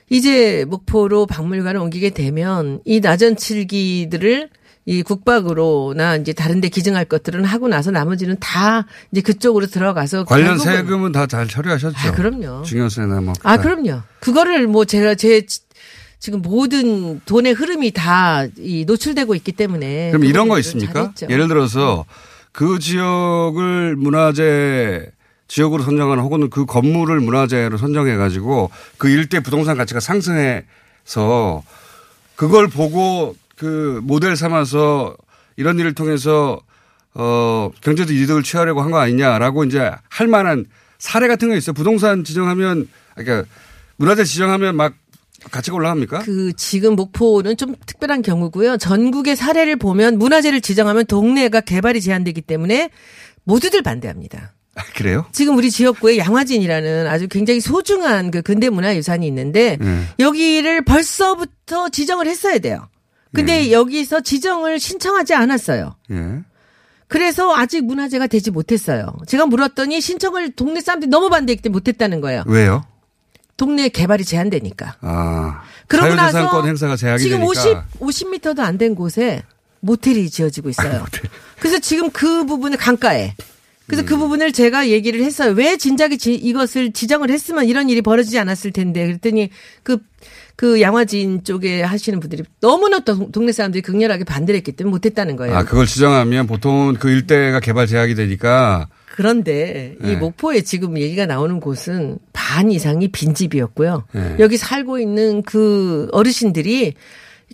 이제 목포로 박물관을 옮기게 되면 이 나전칠기들을 이 국박으로나 이제 다른 데 기증할 것들은 하고 나서 나머지는 다 이제 그쪽으로 들어가서 관련 세금은 다 잘 처리하셨죠. 아, 그럼요. 증여세나 뭐. 아, 그럼요. 그거를 뭐 제가 제 지- 지금 모든 돈의 흐름이 다 이 노출되고 있기 때문에 그럼 이런 거 있습니까? 잘했죠. 예를 들어서 그 지역을 문화재 지역으로 선정하는 혹은 그 건물을 문화재로 선정해 가지고 그 일대 부동산 가치가 상승해서 그걸 보고 그 모델 삼아서 이런 일을 통해서 어 경제적 이득을 취하려고 한 거 아니냐라고 이제 할 만한 사례 같은 거 있어요. 부동산 지정하면 그러니까 문화재 지정하면 막 가치가 올라갑니까? 그 지금 목포는 좀 특별한 경우고요. 전국의 사례를 보면 문화재를 지정하면 동네가 개발이 제한되기 때문에 모두들 반대합니다. 아, 그래요? 지금 우리 지역구에 양화진이라는 아주 굉장히 소중한 그 근대 문화 유산이 있는데 네. 여기를 벌써부터 지정을 했어야 돼요. 근데 여기서 지정을 신청하지 않았어요. 예. 그래서 아직 문화재가 되지 못했어요. 제가 물었더니 신청을 동네 사람들이 너무 반대했기 때문에 못했다는 거예요. 왜요? 동네 개발이 제한되니까. 아. 그러고 나서 행사가 제약이 지금 되니까. 50 50m도 안 된 곳에 모텔이 지어지고 있어요. 그래서 지금 그 부분을 강가에 그래서 음. 그 부분을 제가 얘기를 했어요. 왜 진작에 지- 이것을 지정을 했으면 이런 일이 벌어지지 않았을 텐데 그랬더니 그 그 양화진 쪽에 하시는 분들이 너무나 동- 동네 사람들이 극렬하게 반대를 했기 때문에 못했다는 거예요. 아, 그걸 지정하면 보통은 그 일대가 개발 제약이 되니까 그런데 이 네. 목포에 지금 얘기가 나오는 곳은 반 이상이 빈집이었고요. 네. 여기 살고 있는 그 어르신들이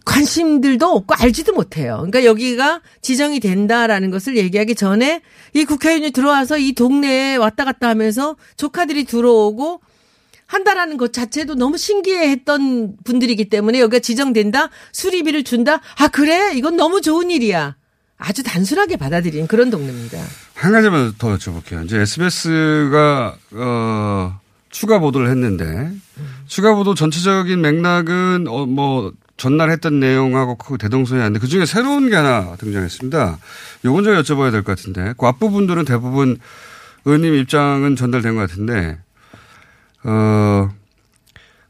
관심들도 없고 알지도 못해요. 그러니까 여기가 지정이 된다라는 것을 얘기하기 전에 이 국회의원이 들어와서 이 동네에 왔다 갔다 하면서 조카들이 들어오고 한다라는 것 자체도 너무 신기해했던 분들이기 때문에 여기가 지정된다 수리비를 준다 아 그래 이건 너무 좋은 일이야 아주 단순하게 받아들인 그런 동네입니다. 한 가지만 더 여쭤볼게요. 이제 SBS가 어, 추가 보도를 했는데 추가 보도 전체적인 맥락은 어, 뭐 전날 했던 내용하고 그 대동소이한데 그 중에 새로운 게 하나 등장했습니다. 요건 좀 여쭤봐야 될 것 같은데 그 앞부분들은 대부분 의원님 입장은 전달된 것 같은데 어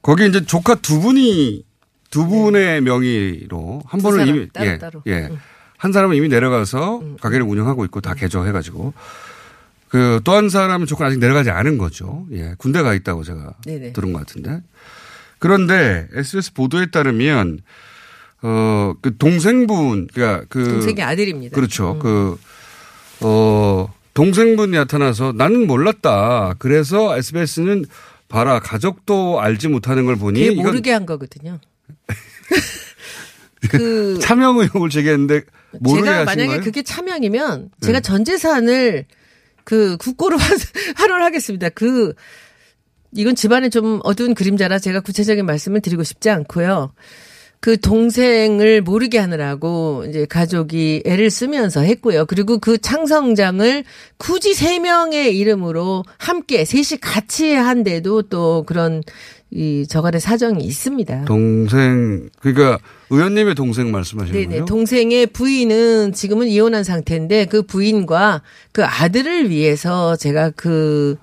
거기 이제 조카 두 분이 두 분의 명의로 한 사람, 이미 따로 예, 따로. 예. 응. 한 사람은 이미 내려가서 가게를 운영하고 있고 다 개조해가지고 그 또 한 사람은 조건 아직 내려가지 않은 거죠. 예. 군대 가 있다고 제가 네네. 들은 것 같은데. 그런데 SBS 보도에 따르면 어, 그 동생분, 그니까 그. 동생의 아들입니다. 그렇죠. 음. 그, 어, 동생분이 나타나서 나는 몰랐다. 그래서 SBS는 봐라. 가족도 알지 못하는 걸 보니. 모르게 한 거거든요. *laughs* 그 *laughs* 차명 의혹을 제기했는데 제가 만약에 거예요? 그게 차명이면 제가 네. 전 재산을 그 국고로 *laughs* 활용하겠습니다. 그 이건 집안에 좀 어두운 그림자라 제가 구체적인 말씀을 드리고 싶지 않고요. 그 동생을 모르게 하느라고 이제 가족이 애를 쓰면서 했고요. 그리고 그 창성장을 굳이 세 명의 이름으로 함께 셋이 같이 한데도 또 그런 이 저간의 사정이 있습니다. 동생, 그러니까 의원님의 동생 말씀하시는 네네. 거예요? 동생의 부인은 지금은 이혼한 상태인데 그 부인과 그 아들을 위해서 제가 그,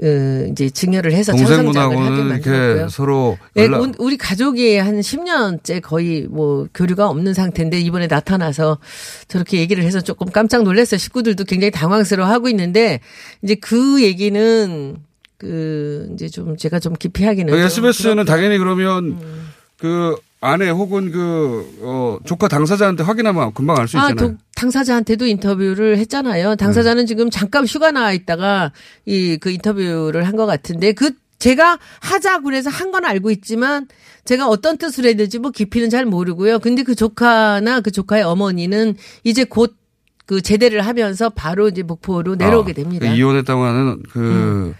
어, 이제 증여를 해서 창성장을 하게 동생분하고는 만들었고요. 이렇게 서로 네, 연락, 온- 우리 가족이 한 10년째 거의 뭐 교류가 없는 상태인데 이번에 나타나서 저렇게 얘기를 해서 조금 깜짝 놀랐어요. 식구들도 굉장히 당황스러워 하고 있는데 이제 그 얘기는 그 이제 좀 제가 좀 깊이 하기는 좀 SBS는. 당연히 그러면 음. 그 아내 혹은 그, 어, 조카 당사자한테 확인하면 금방 알수 아, 있잖아요. 도- 당사자한테도 인터뷰를 했잖아요. 당사자는 네. 지금 잠깐 휴가 나와 있다가 이 그 인터뷰를 한 것 같은데 그 제가 하자고 그래서 한 건 알고 있지만 제가 어떤 뜻으로 했는지 뭐 깊이는 잘 모르고요. 근데 그 조카나 그 조카의 어머니는 이제 곧 그 제대를 하면서 바로 이제 목포로 내려오게 아, 됩니다. 그 이혼했다고 하는 그,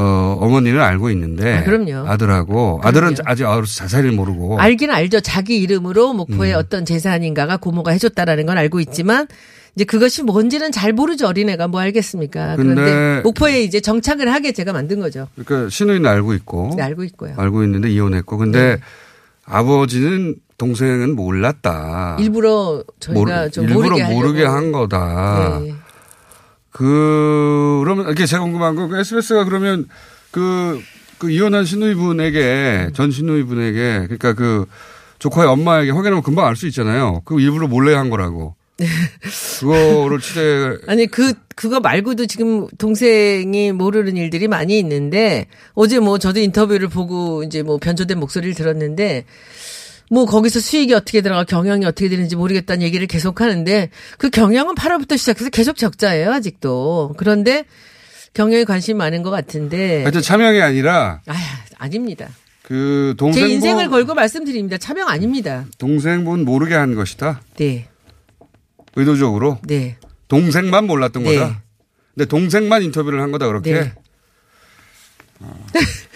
어, 어머니는 알고 있는데. 아, 그럼요. 아들하고. 아들은 아직 자세히를 모르고. 알긴 알죠. 자기 이름으로 목포에 음. 어떤 재산인가가 고모가 해줬다라는 건 알고 있지만 이제 그것이 뭔지는 잘 모르죠. 어린애가 뭐 알겠습니까. 그런데 목포에 이제 정착을 하게 제가 만든 거죠. 그러니까 신우이는 알고 있고. 네, 알고 있고요. 알고 있는데 이혼했고. 근데 아버지는 동생은 몰랐다. 일부러 저희가 모르- 좀 일부러 모르게, 모르게 하려고. 한 거다. 네. 그, 그러면, 이게 제가 궁금한 건, 그 SBS가 그러면 그, 그 이혼한 신우이분에게, 전 신우이분에게, 그러니까 그 조카의 엄마에게 확인하면 금방 알 수 있잖아요. 그 일부러 몰래 한 거라고. 그거를 취재, *laughs* 아니 그 그거 말고도 지금 동생이 모르는 일들이 많이 있는데 어제 뭐 저도 인터뷰를 보고 이제 뭐 변조된 목소리를 들었는데 뭐 거기서 수익이 어떻게 들어가 경영이 어떻게 되는지 모르겠다는 얘기를 계속 하는데 그 경영은 8월부터 시작해서 계속 적자예요 아직도 그런데 경영에 관심이 많은 것 같은데 하여튼 차명이 아니라 아 아닙니다 그제 동생분. 인생을 걸고 말씀드립니다 차명 아닙니다 동생분 모르게 한 것이다. 네 의도적으로. 네. 동생만 몰랐던 네. 거다. 근데 동생만 인터뷰를 한 거다, 그렇게. 네. *laughs*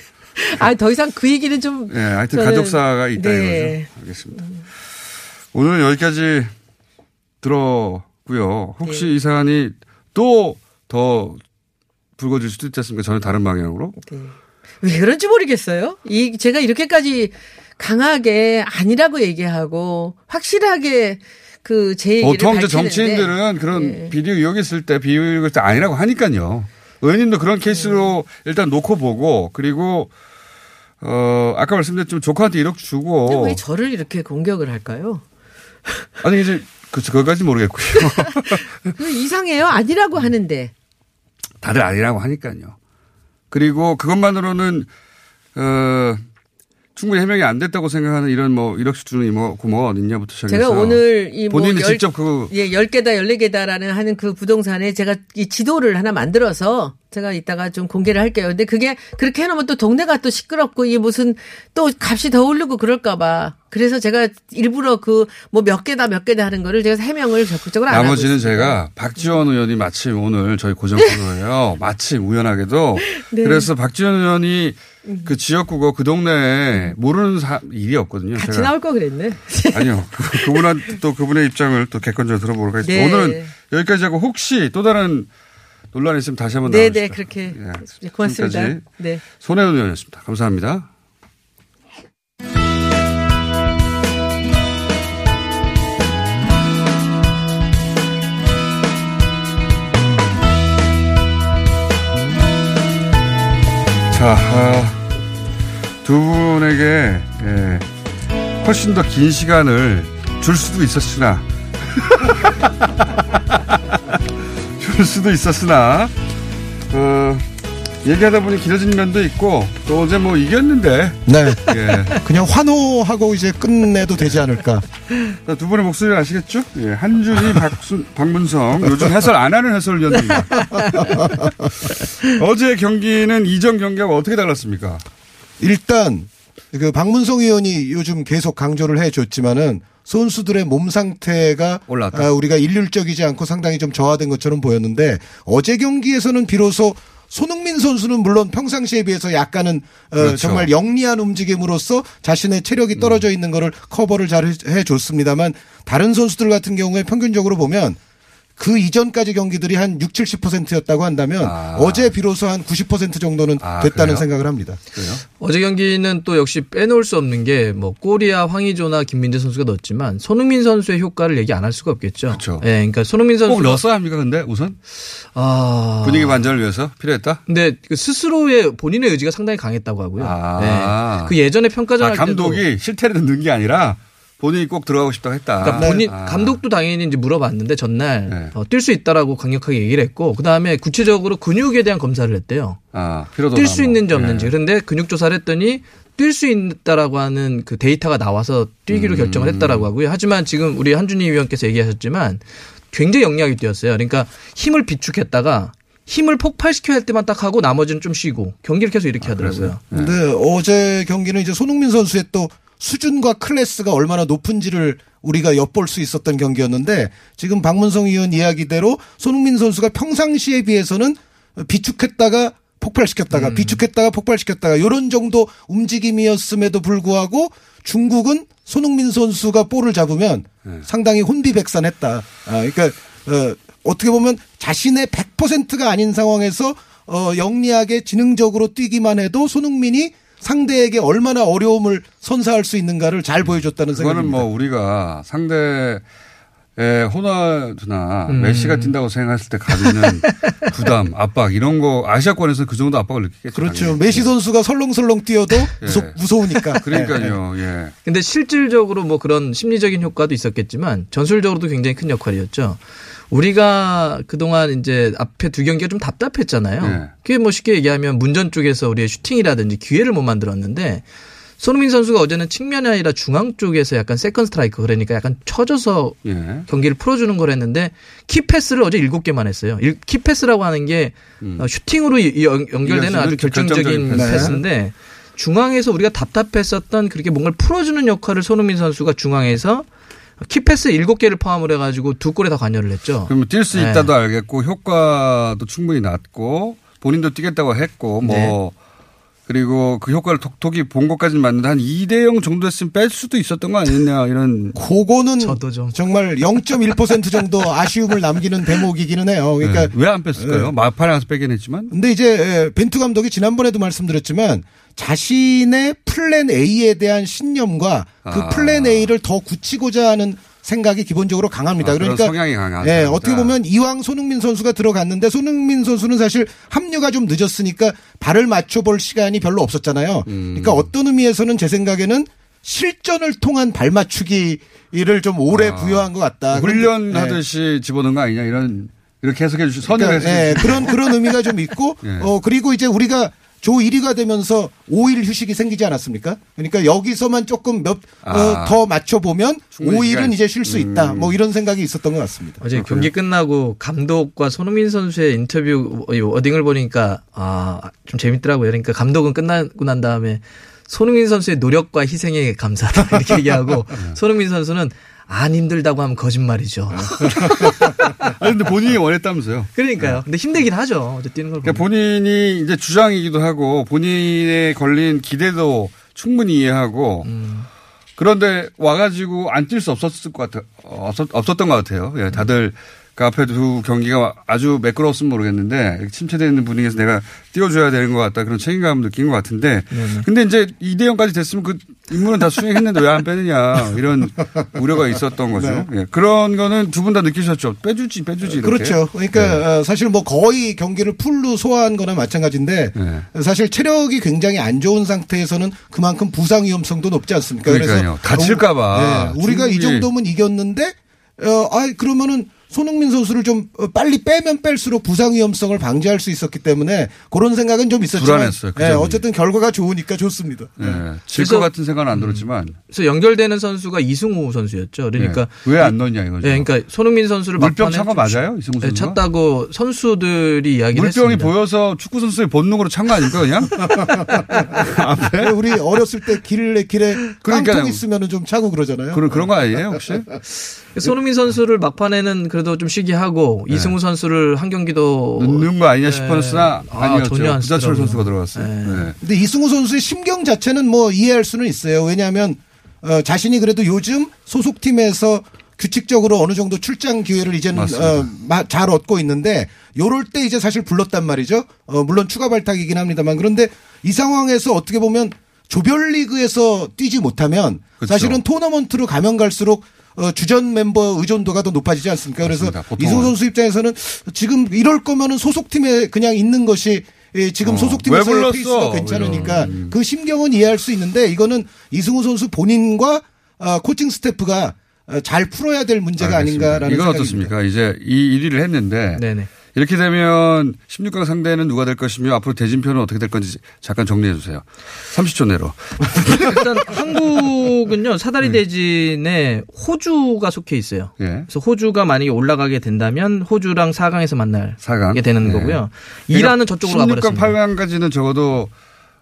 아, 더 이상 그 얘기는 좀. 네, 하여튼 저는- 가족사가 있다 네. 이거죠. 알겠습니다. 오늘 여기까지 들었고요. 혹시 네. 이 사안이 또 더 불거질 수도 있지 않습니까? 저는 다른 방향으로. 왜 그런지 모르겠어요. 이 제가 이렇게까지 강하게 아니라고 얘기하고 확실하게 그제 얘기를 보통 이제 정치인들은 그런 예. 비리 의혹 있을 때 비리 의혹 있을 때 아니라고 하니까요. 의원님도 그런 케이스로 음. 일단 놓고 보고 그리고 어 아까 말씀드렸지만 조카한테 1억 근데 주고 왜 저를 이렇게 공격을 할까요? *laughs* 아니 이제 그 그거까지 모르겠고요. *laughs* 그 이상해요. 아니라고 하는데. 다들 아니라고 하니까요. 그리고 그것만으로는 어 충분히 해명이 안 됐다고 생각하는 이런 뭐 이력서 주는 이모 고모가 어딨냐부터 시작해서 제가 오늘 이뭐 본인이 직접 그 예, 10개다 14개다라는 하는 그 부동산에 제가 이 지도를 하나 만들어서 제가 이따가 좀 공개를 할게요. 근데 그게 그렇게 해 놓으면 또 동네가 또 시끄럽고 이 무슨 또 값이 더 오르고 그럴까 봐. 그래서 제가 일부러 그 뭐 몇 개다 몇 개다 하는 거를 제가 해명을 적극적으로 안 나머지는. 제가 박지원 의원이 마침 오늘 저희 고정 프로예요. 마침 우연하게도 *laughs* 네. 그래서 박지원 의원이 그 지역구고 그 동네에 모르는 사, 일이 없거든요. 같이 제가 나올 거 그랬네. *laughs* 아니요. 그, 그분한테 또 그분의 입장을 또 객관적으로 들어보도록 하겠습니다. 네. 오늘은 여기까지 하고 혹시 또 다른 논란이 있으면 다시 한번 네, 나와주시죠. 네, 그렇게. 예, 고맙습니다. 지금까지 네. 손혜원 의원이었습니다. 감사합니다. 자, 아, 두 분에게 예, 훨씬 더 긴 시간을 줄 수도 있었으나. *laughs* 줄 수도 있었으나 어, 얘기하다 보니 길어진 면도 있고 또 어제 뭐 이겼는데 네. 예. 그냥 환호하고 이제 끝내도 되지 않을까. 자, 두 분의 목소리를 아시겠죠? 예, 한준희, 박순, 박문성 요즘 해설 안 하는 해설위원입니다. *laughs* 어제 경기는 이전 경기하고 어떻게 달랐습니까? 일단 그 박문성 의원이 요즘 계속 강조를 해줬지만은 선수들의 몸 상태가 올랐다. 아, 우리가 일률적이지 않고 상당히 좀 저하된 것처럼 보였는데 어제 경기에서는 비로소 손흥민 선수는 물론 평상시에 비해서 약간은 어, 그렇죠. 정말 영리한 움직임으로써 자신의 체력이 떨어져 있는 거를 커버를 잘 해- 해줬습니다만 다른 선수들 같은 경우에 평균적으로 보면 그 이전까지 경기들이 한 6, 70%였다고 한다면 어제 비로소 한 90% 정도는 됐다는 그래요? 생각을 합니다. 어제 경기는 또 역시 빼놓을 수 없는 게 뭐 꼬리야 황의조나 김민재 선수가 넣었지만 손흥민 선수의 효과를 얘기 안 할 수가 없겠죠. 그렇죠. 예, 그러니까 손흥민 선수 꼭 넣었어야 합니까, 근데 우선? 아. 분위기 반전을 위해서 필요했다? 근데 그 스스로의 본인의 의지가 상당히 강했다고 하고요. 아. 네. 그 예전에 평가전 아, 할 때도 감독이 실태를 넣는 게 아니라 본인이 꼭 들어가고 싶다고 했다. 그러니까 본인 아. 감독도 당연히 이제 물어봤는데 전날 네. 어, 뛸수 있다라고 강력하게 얘기를 했고 그 다음에 구체적으로 근육에 대한 검사를 했대요. 아, 피로도 뛸수 나오고. 있는지 없는지. 예. 그런데 근육 조사를 했더니 뛸 수 있다라고 하는 그 데이터가 나와서 뛰기로 음. 결정을 했다라고 하고요. 하지만 지금 우리 한준희 위원께서 얘기하셨지만 굉장히 영리하게 뛰었어요. 그러니까 힘을 비축했다가 힘을 폭발시켜야 할 때만 딱 하고 나머지는 좀 쉬고 경기를 계속 이렇게 하더라고요. 근데 어제 경기는 이제 손흥민 선수의 또 수준과 클래스가 얼마나 높은지를 우리가 엿볼 수 있었던 경기였는데 지금 박문성 의원 이야기대로 손흥민 선수가 평상시에 비해서는 비축했다가 폭발시켰다가 비축했다가 폭발시켰다가 이런 정도 움직임이었음에도 불구하고 중국은 손흥민 선수가 볼을 잡으면 상당히 혼비백산했다. 아, 그러니까 어, 어떻게 보면 자신의 100%가 아닌 상황에서 어, 영리하게 지능적으로 뛰기만 해도 손흥민이 상대에게 얼마나 어려움을 선사할 수 있는가를 잘 보여줬다는 그거는 생각입니다. 뭐 우리가 상대의 호날두나 음. 메시가 뛴다고 생각했을 때 가지는 *laughs* 부담, 압박 이런 거 아시아권에서 그 정도 압박을 느끼겠죠. 그렇죠. 메시 선수가 설렁설렁 뛰어도 무서, 무서우 니까. *laughs* 그러니까요. 예. 근데 실질적으로 뭐 그런 심리적인 효과도 있었겠지만 전술적으로도 굉장히 큰 역할이었죠. 우리가 그동안 이제 앞에 두 경기가 좀 답답했잖아요. 네. 그게 뭐 쉽게 얘기하면 문전 쪽에서 우리의 슈팅이라든지 기회를 못 만들었는데 손흥민 선수가 어제는 측면이 아니라 중앙 쪽에서 약간 second striker 그러니까 약간 쳐져서 예. 경기를 풀어주는 걸 했는데 key pass를 어제 일곱 개만 했어요. 일- key pass라고 하는 게 어, 슈팅으로 연- 연결되는 아주 음. 결정적인 결정적인 패스. 패스인데 중앙에서 우리가 답답했었던 그렇게 뭔가를 풀어주는 역할을 손흥민 선수가 중앙에서 key pass 일곱 개를 포함을 해가지고 두 골에 다 관여를 했죠. 그러면 뛸수 네. 있다도 알겠고 효과도 충분히 났고 본인도 뛰겠다고 했고 뭐 네. 그리고 그 효과를 톡톡히 본 것까지는 맞는데 한 2대 0 정도 했으면 뺄 수도 있었던 거 아니냐 이런 *laughs* 그거는 정말 0.1% 정도 아쉬움을 남기는 대목이기는 해요. 그러니까 왜안 뺐을까요? 예. 막판에 가서 빼긴 했지만 근데 이제 예, 벤투 감독이 지난번에도 말씀드렸지만 자신의 plan A에 대한 신념과 그 아. plan A를 더 굳히고자 하는 생각이 기본적으로 강합니다. 아, 그러니까 성향이 강하다. 예, 어떻게 보면 이왕 손흥민 선수가 들어갔는데 손흥민 선수는 사실 합류가 좀 늦었으니까 발을 맞춰볼 시간이 별로 없었잖아요. 음. 그러니까 어떤 의미에서는 제 생각에는 실전을 통한 발 맞추기를 좀 오래 아. 부여한 것 같다. 훈련하듯이 집어넣은 거 아니냐 이런 이렇게 해석해 주시 선을 그러니까, 해석해 예, 주시 그런 그런 의미가 좀 있고 *laughs* 예. 어 그리고 이제 우리가 조 1위가 되면서 5일 휴식이 생기지 않았습니까? 그러니까 여기서만 조금 몇, 어, 아. 더 맞춰보면 충분히 5일은 시간- 이제 쉴 수 있다. 뭐 이런 생각이 있었던 것 같습니다. 어제 경기 끝나고 감독과 손흥민 선수의 인터뷰 워딩을 보니까 아, 좀 재밌더라고요. 그러니까 감독은 끝나고 난 다음에 손흥민 선수의 노력과 희생에 감사하다 *laughs* 이렇게 얘기하고 손흥민 선수는 안 힘들다고 하면 거짓말이죠. *laughs* 아니, 근데 본인이 원했다면서요. 그러니까요. 근데 힘들긴 하죠. 어제 뛰는 걸. 그러니까 본인이 이제 주장이기도 하고 본인의 걸린 기대도 충분히 이해하고 그런데 와가지고 안 뛸 수 없었을 것 같아 없었, 없었던 것 같아요. 예, 다들 그 앞에 두 경기가 아주 매끄러웠으면 모르겠는데 이렇게 침체되는 분위기에서 내가 띄워줘야 되는 것 같다 그런 책임감을 느낀 것 같은데 근데 이제 2대 0까지 됐으면 그 임무는 다 수행했는데 왜 안 빼느냐 이런 우려가 있었던 거죠. 예, 그런 거는 두 분 다 느끼셨죠. 빼주지 빼주지 이렇게. 그렇죠. 그러니까 어, 사실 뭐 거의 경기를 풀로 소화한 거나 마찬가지인데 사실 체력이 굉장히 안 좋은 상태에서는 그만큼 부상 위험성도 높지 않습니까? 그러니까요. 다칠까 봐. 네, 우리가 이. 정도면 이겼는데 어, 아 그러면은 손흥민 선수를 좀 어, 빨리 빼면 뺄수록 부상 위험성을 방지할 수 있었기 때문에 그런 생각은 좀 있었지만 불안했어요, 그 네. 어쨌든 결과가 좋으니까 좋습니다. 예, 그래서- 질것 같은 생각은 안 들었지만 그래서 연결되는 선수가 이승우 선수였죠. 그러니까 왜안 넣냐 이거죠. 예, 그러니까 손흥민 선수를 물병 찬거 좀 맞아요? 이승우 예, 선수가? 찼다고 선수들이 이야기를 물병이 했습니다. 보여서 축구 선수의 본능으로 찬 거 아닙니까 그냥? *laughs* 네, 우리 어렸을 때 길에 길에 그러니까요. 깡통 있으면은 좀 차고 그러잖아요. 그런 그런 거 아니에요 혹시? *laughs* 손흥민 선수를 막판에는 그래도 좀 쉬게 하고 이승우 선수를 한 경기도 넣는 거 아니냐 싶었으나 아, 아니었죠. 전혀 안 구자철 쓰더라고요. 선수가 들어갔어요. 네. 근데 이승우 선수의 심경 자체는 뭐 이해할 수는 있어요. 왜냐하면 어, 자신이 그래도 요즘 소속팀에서 규칙적으로 어느 정도 출장 기회를 이제는. 어, 마- 잘 얻고 있는데 요럴 때 이제 사실 불렀단 말이죠. 어, 물론 추가 발탁이긴 합니다만 그런데 이 상황에서 어떻게 보면 조별리그에서 뛰지 못하면 그렇죠. 사실은 토너먼트로 가면 갈수록 어, 주전 멤버 의존도가 더 높아지지 않습니까? 그래서. 이승우 선수 입장에서는 지금 이럴 거면은 소속팀에 그냥 있는 것이 예, 지금 어, 왜 소속팀에서의? 페이스가 괜찮으니까 이런. 그 심경은 이해할 수 있는데 이거는 이승우 선수 본인과 어, 코칭 스태프가 어, 잘 풀어야 될 문제가 알겠습니다. 아닌가라는 이건 생각이 어떻습니까? 이제 이 1위를 했는데 네네. 이렇게 되면 16강 상대는 누가 될 것이며 앞으로 대진표는 어떻게 될 건지 잠깐 정리해 주세요. 30초 내로. *laughs* 일단 한국은요 사다리 대진에 호주가 속해 있어요. 예. 그래서 호주가 만약에 올라가게 된다면 호주랑 4강에서 만날 4강. 게 되는 네. 거고요. 이란은 저쪽으로 16강, 가버렸습니다. 8강까지는 적어도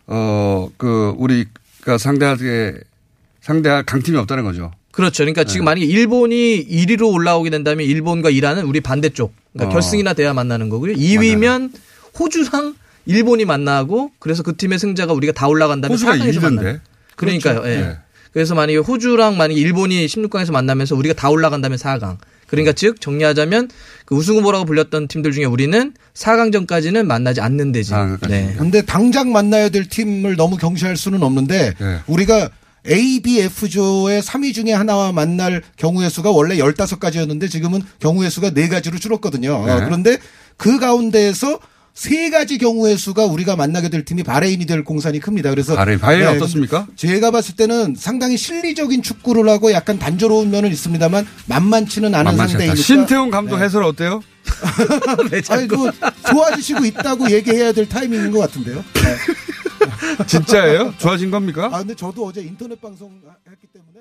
어그 우리가 상대하게 상대할 강팀이 없다는 거죠. 그렇죠. 그러니까 지금 만약에 일본이 1위로 올라오게 된다면 일본과 이란은 우리 반대쪽. 그러니까 어. 결승이나 돼야 만나는 거고요. 2위면 호주랑 일본이 만나고 그래서 그 팀의 승자가 우리가 다 올라간다면 호주가 4강에서 2위던데. 만나요. 그러니까요. 그렇죠. 예. 네. 그래서 만약에 호주랑 만약에 일본이 16강에서 만나면서 우리가 다 올라간다면 4강. 그러니까 즉 정리하자면 그 우승 후보라고 불렸던 팀들 중에 우리는 4강전까지는 만나지 않는 데지. 네. 근데 당장 만나야 될 팀을 너무 경시할 수는 없는데 네. 우리가 A, B, F조의 3위 중에 하나와 만날 경우의 수가 원래 15가지였는데 지금은 경우의 수가 4가지로 줄었거든요. 네. 어, 그런데 그 가운데에서 세 가지 경우의 수가 우리가 만나게 될 팀이 바레인이 될 공산이 큽니다. 그래서 바레인, 바레인 네, 어떻습니까? 제가 봤을 때는 상당히 실리적인 축구를 하고 약간 단조로운 면은 있습니다,만 만만치는 않은 만만치. 상대이니까. 신태용 감독 해설 어때요? *laughs* 아니, 그 좋아지시고 있다고 얘기해야 될 타이밍인 것 같은데요. 진짜예요? 좋아진 겁니까? 아, 근데 저도 어제 인터넷 방송 했기 때문에.